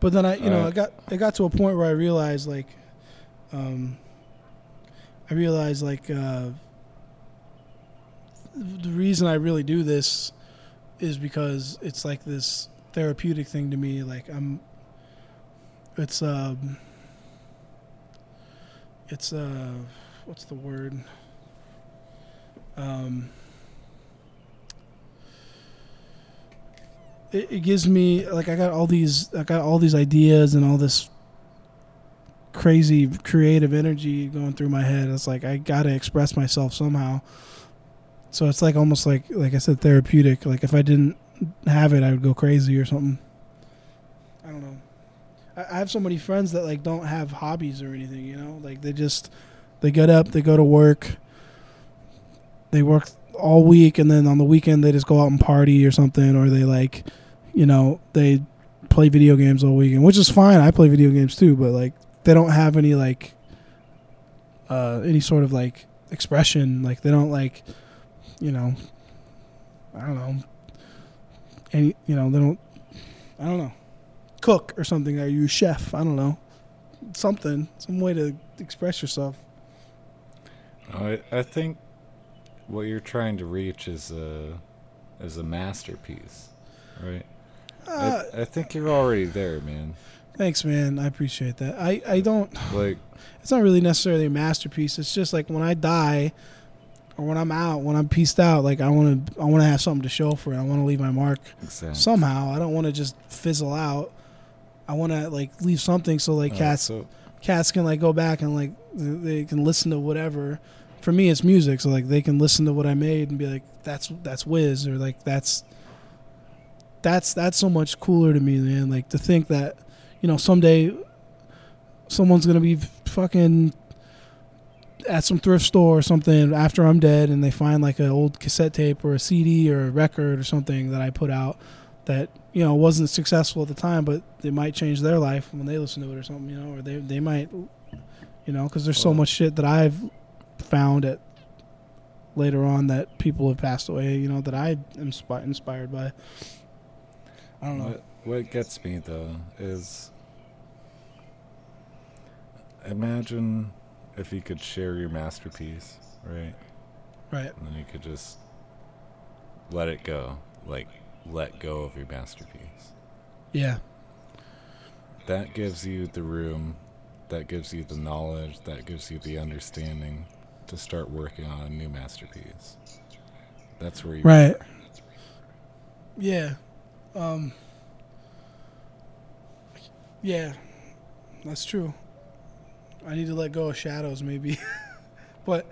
but then i you know i got it got to a point where i realized like um i realized like uh the reason I really do this is because it's like this therapeutic thing to me. Like I'm, it's um, it's uh, what's the word? Um, it, it gives me like I got all these I got all these ideas and all this crazy creative energy going through my head. It's like I gotta express myself somehow. So it's like almost like like I said, therapeutic. Like if I didn't have it, I would go crazy or something. I have so many friends that like don't have hobbies or anything. You know, like they just they get up, they go to work, they work all week, and then on the weekend they just go out and party or something, or they like, you know, they play video games all weekend, which is fine. I play video games too, but like they don't have any like uh any sort of like expression. Like they don't like you know, I don't know, any, you know, they don't, I don't know, cook or something. Are you a chef? I don't know. something, some way to express yourself. I I think what you're trying to reach is a is a masterpiece, right? Uh, I, I think you're already there, man. thanks, man. I appreciate that. I I don't. Like It's not really necessarily a masterpiece. It's just like when I die. Or when I'm out, when I'm pieced out, like I want to, I want to have something to show for it. I want to leave my mark. exactly. somehow. I don't want to just fizzle out. I want to like leave something so like cats so cats can like go back and like they can listen to whatever. For me, it's music, so like they can listen to what I made and be like, "That's that's whiz," or like that's that's that's so much cooler to me, man. Like to think that you know someday someone's gonna be fucking at some thrift store or something after I'm dead, and they find like an old cassette tape or a CD or a record or something that I put out that you know wasn't successful at the time, but it might change their life when they listen to it or something, you know, or they they might, you know, because there's so much shit that I've found at later on that people have passed away, you know, that I am spi- inspired by. I don't know. What, what gets me though is imagine if you could share your masterpiece, right? Right. And then you could just let it go, like let go of your masterpiece. Yeah. That gives you the room, that gives you the knowledge, that gives you the understanding to start working on a new masterpiece. That's where you Right. Yeah. Um Yeah. That's true. I need to let go of shadows maybe. but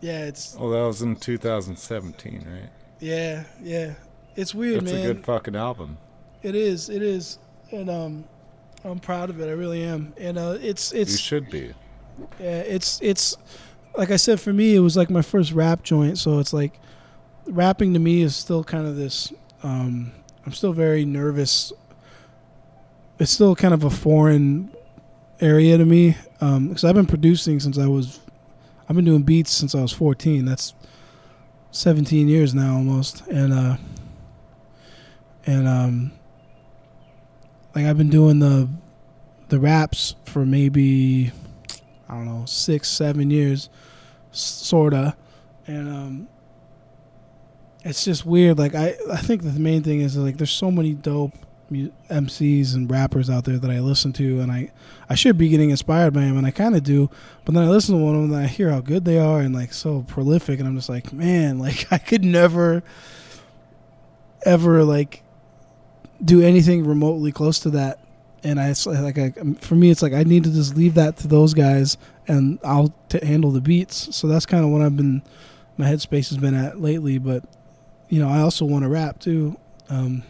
yeah, it's Oh, that was in 2017, right? yeah, yeah. It's weird, That's man. It's a good fucking album. it is. It is. And um I'm proud of it. I really am. And uh it's it's. you should be. Yeah, it's it's like I said for me, it was like my first rap joint. So it's like rapping to me is still kind of this. Um, I'm still very nervous. It's still kind of a foreign area to me because I've been producing since I was. I've been doing beats since I was 14. That's 17 years now almost, and uh, and um, like I've been doing the the raps for maybe I don't know, six, seven years, sorta, and um, it's just weird. Like I, I think the main thing is like there's so many dope MCs and rappers out there that I listen to, and I, I should be getting inspired by them, and I kind of do, but then I listen to one of them, and I hear how good they are, and like so prolific, and I'm just like, man, like I could never, ever like do anything remotely close to that and I it's like I, for me it's like I need to just leave that to those guys and I'll t- handle the beats. So that's kind of what I've been my headspace has been at lately. But you know I also want to rap too. Um,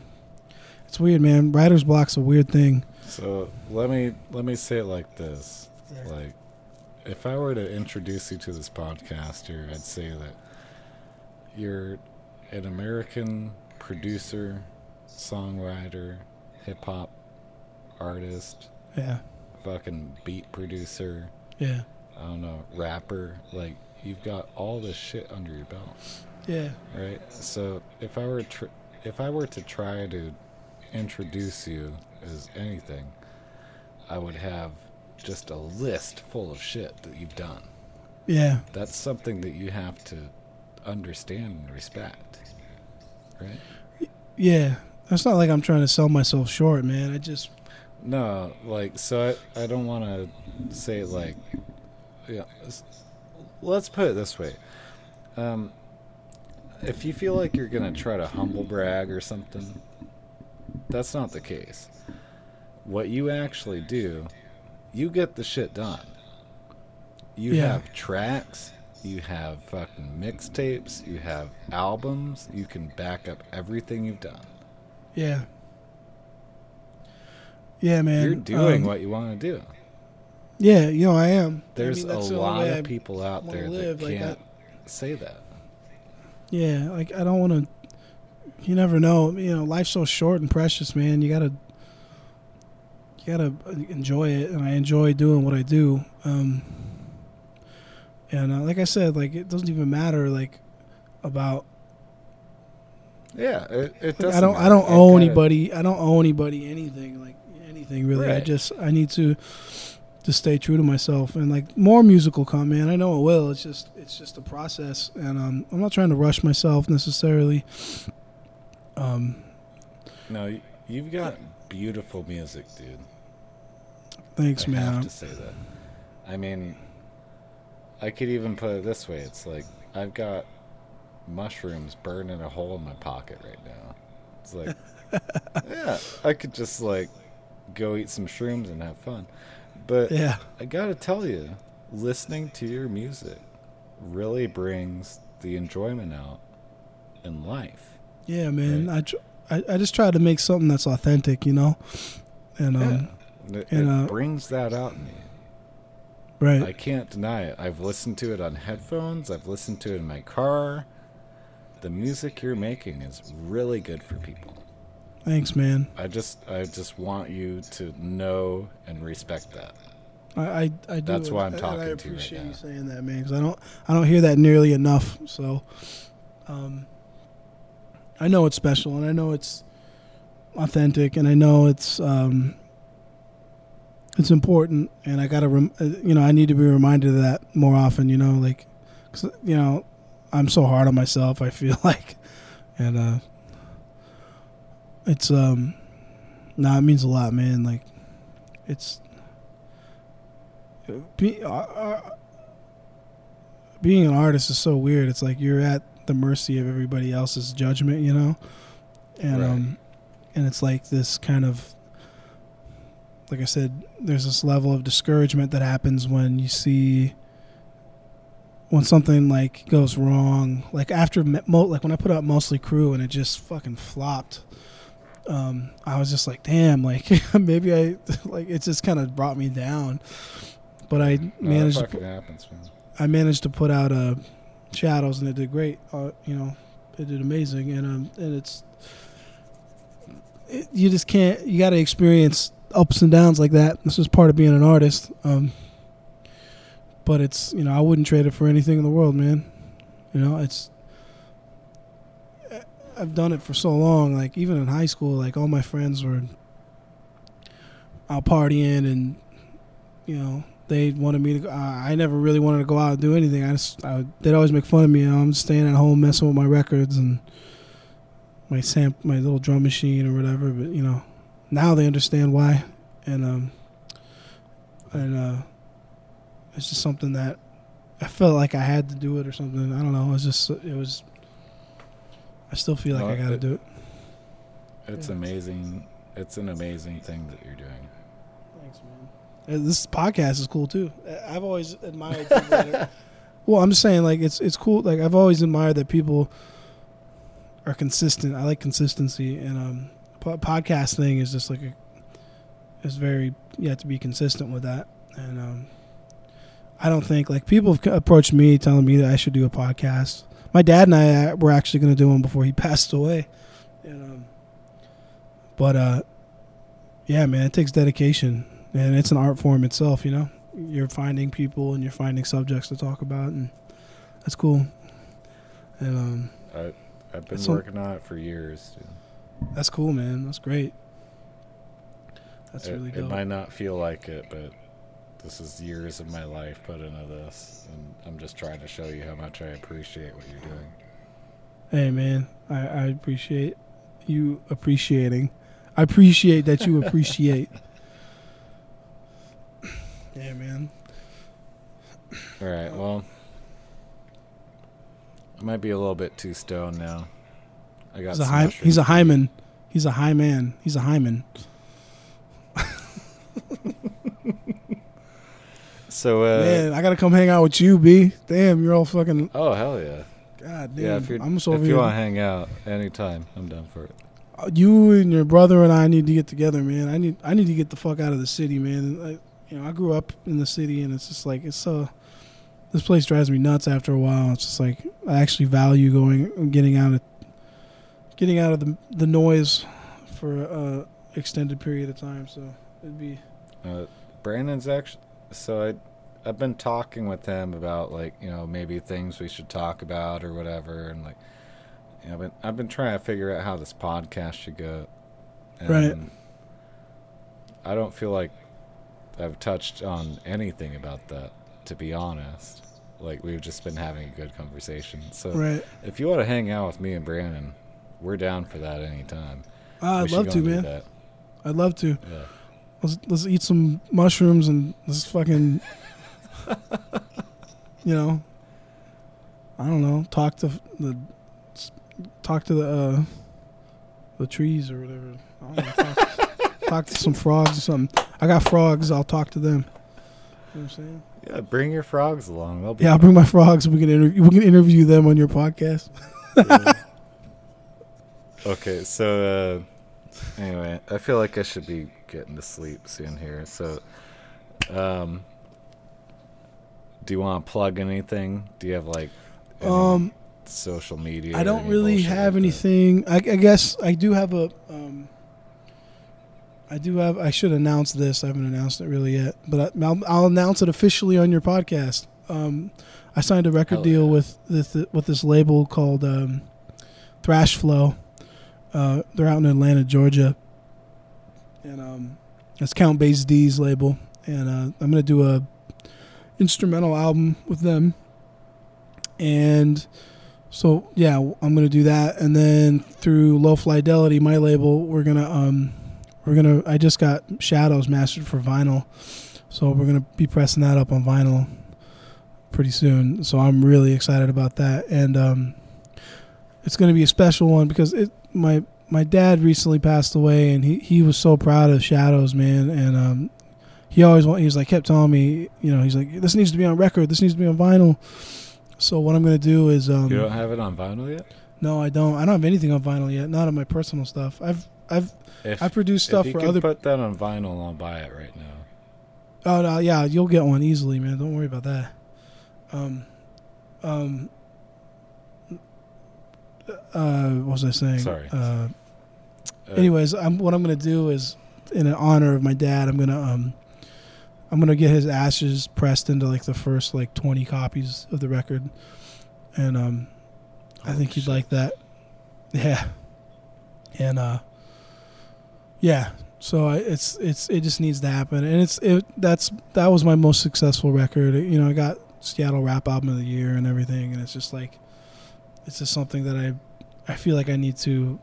it's weird, man. Writer's block's a weird thing. So let me let me say it like this: Yeah. like, if I were to introduce you to this podcaster, I'd say that you're an American producer, songwriter, hip hop artist, Yeah, fucking beat producer. yeah, I don't know, rapper. Like, you've got all this shit under your belt. yeah, right? So if I were tr- if I were to try to introduce you as anything, I would have just a list full of shit that you've done. yeah. That's something that you have to understand and respect, right? Yeah, it's not like I'm trying to sell myself short, man. I just No, like so I I don't want to say like yeah. Let's put it this way. Um, if you feel like you're gonna try to humble brag or something, that's not the case. What you actually do, you get the shit done. You Yeah. have tracks, you have fucking mixtapes, you have albums, you can back up everything you've done. Yeah, yeah, man. You're doing Um, what you want to do. Yeah, you know I am. I There's mean, a the lot of people out there live, that like, can't say that. Yeah, like I don't want to. You never know. You know, life's so short and precious, man. You gotta, you gotta enjoy it, and I enjoy doing what I do. Um, and uh, like I said, like it doesn't even matter, like about. Yeah, it, it doesn't. I don't. I don't You owe gotta- anybody. I don't owe anybody anything. Like anything really. I just I need to to stay true to myself and like more music will come, man. I know it will. It's just it's just a process, and um, I'm not trying to rush myself necessarily. Um, No, you've got beautiful music, dude. thanks, I man. have to say that. I mean, I could even put it this way: it's like I've got mushrooms burning a hole in my pocket right now. It's like, yeah, I could just like go eat some shrooms and have fun. But Yeah, I gotta tell you, listening to your music really brings the enjoyment out in life. yeah, man. I, tr- I I just try to make something that's authentic, you know, and um, yeah, it, and, it uh, brings that out in me. right. I can't deny it. I've listened to it on headphones. I've listened to it in my car. The music you're making is really good for people. thanks, man. I just, I just want you to know and respect that. I I, I do. That's why I'm talking I to you right appreciate now. you saying that, man, because I don't I don't hear that nearly enough. So, um, I know it's special, and I know it's authentic, and I know it's um, it's important, and I gotta, rem- uh, you know, I need to be reminded of that more often. You know, like, 'cause, you know, I'm so hard on myself. I feel like, and uh, it's um, nah, it means a lot, man. Like, it's be, uh, uh, being an artist is so weird. It's like you're at the mercy of everybody else's judgment, you know, and Right. um, and it's like this kind of, like I said, there's this level of discouragement that happens when you see when something like goes wrong. Like after mo- like when I put out mostly crew and it just fucking flopped. Um, I was just like, damn, like maybe I like it just kind of brought me down. But I managed to fucking happens, man. I managed to put out uh, shadows, and it did great. Uh, you know, it did amazing, and um, and it's it, you just can't. You got to experience ups and downs like that. This is part of being an artist. Um, but it's you know I wouldn't trade it for anything in the world, man. You know, it's I've done it for so long. Like even in high school, like all my friends were out partying and you know they wanted me to go. I never really wanted to go out and do anything. I just I, they'd always make fun of me. You know, I'm staying at home messing with my records and my sam my little drum machine or whatever. But you know, now they understand why, and um, and uh, it's just something that I felt like I had to do it or something. I don't know. It was just it was. I still feel like No, I got to do it. It's Yeah. amazing. It's an amazing thing that you're doing. Thanks, man. This podcast is cool too. I've always admired people that are, Well, I'm just saying, like it's it's cool. Like I've always admired that people are consistent. I like consistency, and um, po- podcast thing is just like a is very you have to be consistent with that. And um, I don't think like people have approached me telling me that I should do a podcast. My dad and I uh, were actually going to do one before he passed away, and um, but uh, yeah, man, it takes dedication, and it's an art form itself. You know, you're finding people and you're finding subjects to talk about, and that's cool. And um, I, I've been working on it for years. Dude. that's cool, man. That's great. That's it, really it might not feel like it, but this is years of my life put into this, and I'm just trying to show you how much I appreciate what you're doing. Hey, man, I, I appreciate you appreciating. I appreciate that you appreciate. yeah, man. All right, well, I might be a little bit too stoned now. I got He's a high, he's a hyman. He's a high man. He's a hyman. So, uh, man, I gotta come hang out with you, B. Damn, you're all fucking. oh hell yeah, God damn. yeah. If, you're, I'm just if you want to hang out anytime, I'm down for it. Uh, you and your brother and I need to get together, man. I need I need to get the fuck out of the city, man. I, you know, I grew up in the city, and it's just like it's uh this place drives me nuts after a while. It's just like I actually value going, getting out of, getting out of the the noise for a extended period of time. So it'd be Uh, Brandon's actually so I I've been talking with him about like you know maybe things we should talk about or whatever and like you know, I've been I've been trying to figure out how this podcast should go. And Right. I don't feel like I've touched on anything about that. To be honest, like we've just been having a good conversation. So Right. if you want to hang out with me and Brandon, we're down for that anytime. Ah, we I'd love to, man. I'd love to. Yeah. Let's let's eat some mushrooms and let's fucking, you know, I don't know, talk to the, talk to the, uh, the trees or whatever. I don't know, talk, talk to some frogs or something. I got frogs. I'll talk to them. You know what I'm saying? Yeah, bring your frogs along. They'll be Yeah, I'll bring my frogs. We can interview. We can interview them on your podcast. Okay, so uh, anyway, I feel like I should be getting to sleep soon here. So, um, do you want to plug anything? Do you have like Um, social media? I don't really have like anything. I, I guess I do have a. Um, I do have. I should announce this. I haven't announced it really yet, but I, I'll, I'll announce it officially on your podcast. Um, I signed a record Hell deal yeah. with this with this label called um, Thrash Flow. Uh, they're out in Atlanta, Georgia, and um, it's Count Bass D's label, and uh, I'm gonna do a instrumental album with them, and so yeah, I'm gonna do that, and then through Low Fidelity, my label, we're gonna um, we're gonna. I just got Shadows mastered for vinyl, so we're gonna be pressing that up on vinyl pretty soon. So I'm really excited about that, and um, it's gonna be a special one because it my my dad recently passed away, and he he was so proud of Shadows, man, and um, he always want, he was like kept telling me, you know, he's like this needs to be on record, this needs to be on vinyl. So what I'm gonna do is um, You don't have it on vinyl yet. no, I don't. I don't have anything on vinyl yet. Not on my personal stuff. I've I've If, I produced stuff for other if you for can other. put that on vinyl, I'll buy it right now. oh no, yeah, you'll get one easily, man. Don't worry about that. Um, um, uh, what was I saying? Sorry. Uh, Uh, anyways, I'm what I'm gonna do is in honor of my dad. I'm gonna um, I'm gonna get his ashes pressed into like the first like 20 copies of the record, and um, I think he'd like that. Yeah, and uh, yeah. So I, it's it's it just needs to happen, and it's it that's that was my most successful record. You know, I got Seattle Rap Album of the Year and everything, and it's just like it's just something that I I feel like I need to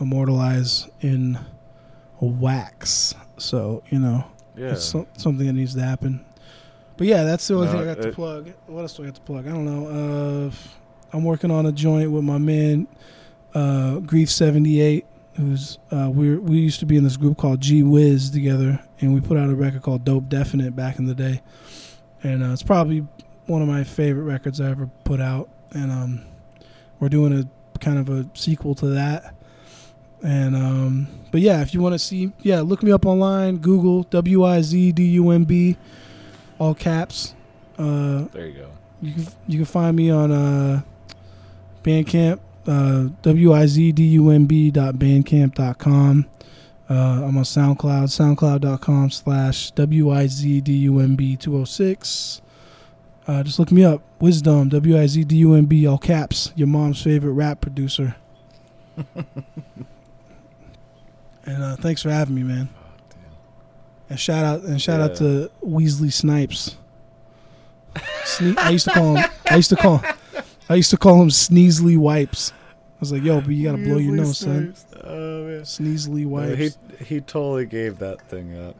immortalize in wax. So you know, yeah. it's so, something that needs to happen. But yeah, that's the only No, thing I got to plug. What else do I got to plug? I don't know. Uh, I'm working on a joint with my man uh, Grief seventy eight, who's uh, we we used to be in this group called G Wiz together, and we put out a record called Dope Definite back in the day, and uh, it's probably one of my favorite records I ever put out, and um, we're doing a kind of a sequel to that. And um, but yeah, if you want to see, yeah, look me up online. Google W I Z D U M B, all caps. Uh, there you go. you can you can find me on uh, Bandcamp, uh, W-I-Z-D-U-M-B dot bandcamp dot com. Uh, I'm on SoundCloud, SoundCloud.com slash W-I-Z-D-U-M-B 206. Uh, just look me up. Wizdumb, W-I-Z-D-U-M-B, all caps. Your mom's favorite rap producer. and uh, thanks for having me, man. And shout out and shout out to Weasley Snipes. Sne- I used to call him. I used to call. I used to call him Sneezely Wipes. I was like, "Yo, but you gotta blow your nose, son." Oh man. Sneezely No, Wipes. he he totally gave that thing up.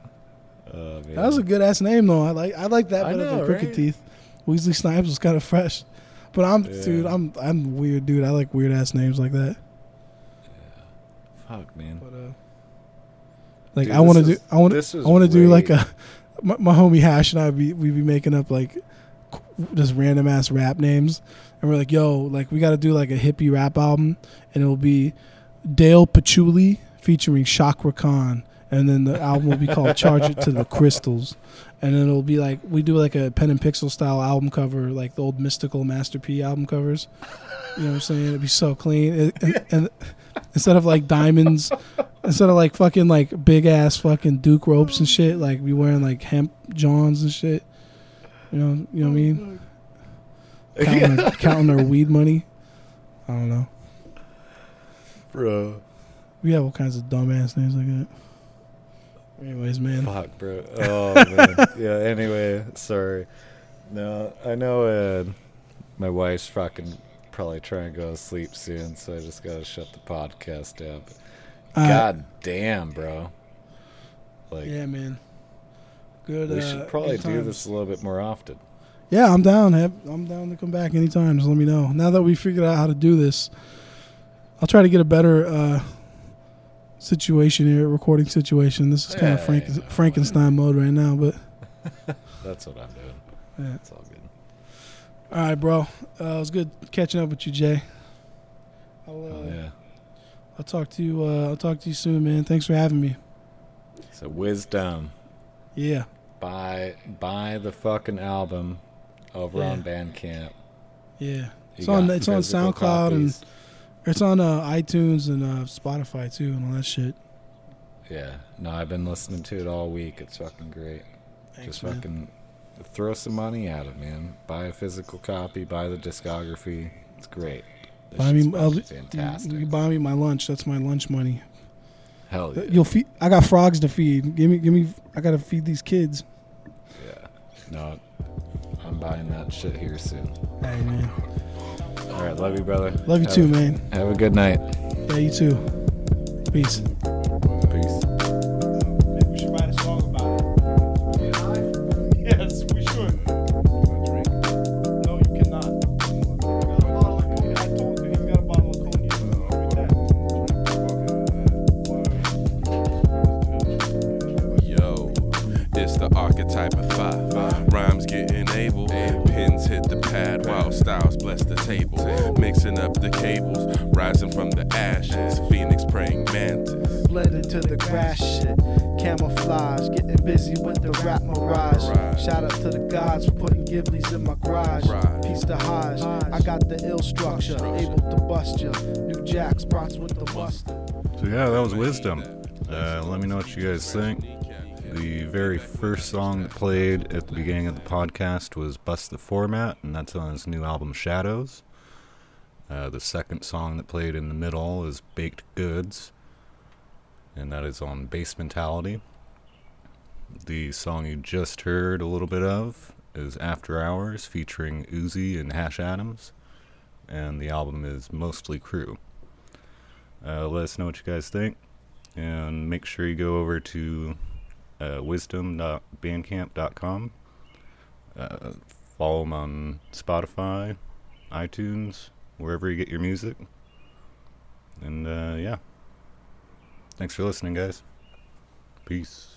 Oh, that was a good ass name, though. I like. I like that I better than Crooked right? Teeth. Weasley Snipes was kind of fresh, but I'm Yeah. dude. I'm I'm weird, dude. I like weird ass names like that. Yeah. Fuck man. But like Dude, I want to do. I want. I want to do like a. My, my homie Hash and I be we be making up like just random ass rap names, and we're like, yo, like we got to do like a hippie rap album, and it will be Dale Patchouli featuring Chakra Khan, and then the album will be called Charge It to the Crystals, and then it'll be like we do like a pen and pixel style album cover, like the old Mystikal Master P album covers. You know what I'm saying? It'd be so clean, and, and instead of like diamonds, instead of like fucking like big ass fucking Duke ropes and shit, like we wearing like hemp johns and shit. You know, you know what I mean? Counting, our, counting our weed money. I don't know. bro. We have all kinds of dumbass names like that. Anyways, man. Fuck, bro. Oh man. yeah. Anyway, sorry. No, I know. Uh, my wife's fucking probably trying to go to sleep soon, so I just gotta shut the podcast down. But Uh, God damn, bro. Like Yeah, man. Good. we uh, should probably good do this a little bit more often. Yeah, I'm down. I'm down to come back anytime. Just let me know. Now that we figured out how to do this, I'll try to get a better uh, situation here, recording situation. This is kind of Yeah, Franken- yeah. Frankenstein mode right now, but That's what I'm doing. yeah. It's all good. All right, bro. Uh, it was good catching up with you, Jay. I'll, uh, Oh yeah. I'll talk to you. Uh, I'll talk to you soon, man. Thanks for having me. So Wizdumb. Yeah, Buy buy the fucking album over Yeah. on Bandcamp. yeah. You It's on. It's on SoundCloud and it's on uh, iTunes and uh, Spotify too, and all that shit. Yeah. No, I've been listening to it all week. It's fucking great. Thanks, Just man. fucking throw some money at it, man. Buy a physical copy. Buy the discography. It's great. This Buy me. I'll, fucking you, fantastic. you buy me my lunch. That's my lunch money. Hell uh, yeah. You'll feed. I got frogs to feed. Give me. Give me. I gotta feed these kids. yeah. No, I'm buying that shit here soon. Hey man. All right, love you, brother. Love you Have too, a- man. Have a good night. Yeah, you too. Peace. Peace. The archetype of five. Rhymes getting able, pins hit the pad while styles bless the table. Mixing up the cables, rising from the ashes. Phoenix praying mantis. Blend into the grass shit. Camouflage, getting busy with the rap mirage. Shout out to the gods for putting Ghibli's in my garage. Peace to Hajj. I got the ill structure, able to bust ya. New jacks, brats with the mustard. So yeah, that was Wizdumb. Uh, let me know what you guys think. The very first song that played at the beginning of the podcast was Bust the Format, and that's on his new album Shadows. Uh, the second song that played in the middle is Baked Goods, and that is on Bass Mentality. The song you just heard a little bit of is After Hours featuring Uzi and Hash Adams, and the album is Mostly Crew. Uh, let us know what you guys think, and make sure you go over to uh, wizdumb.bandcamp.com. Uh, follow them on Spotify, iTunes, wherever you get your music. And uh, yeah, thanks for listening, guys. Peace.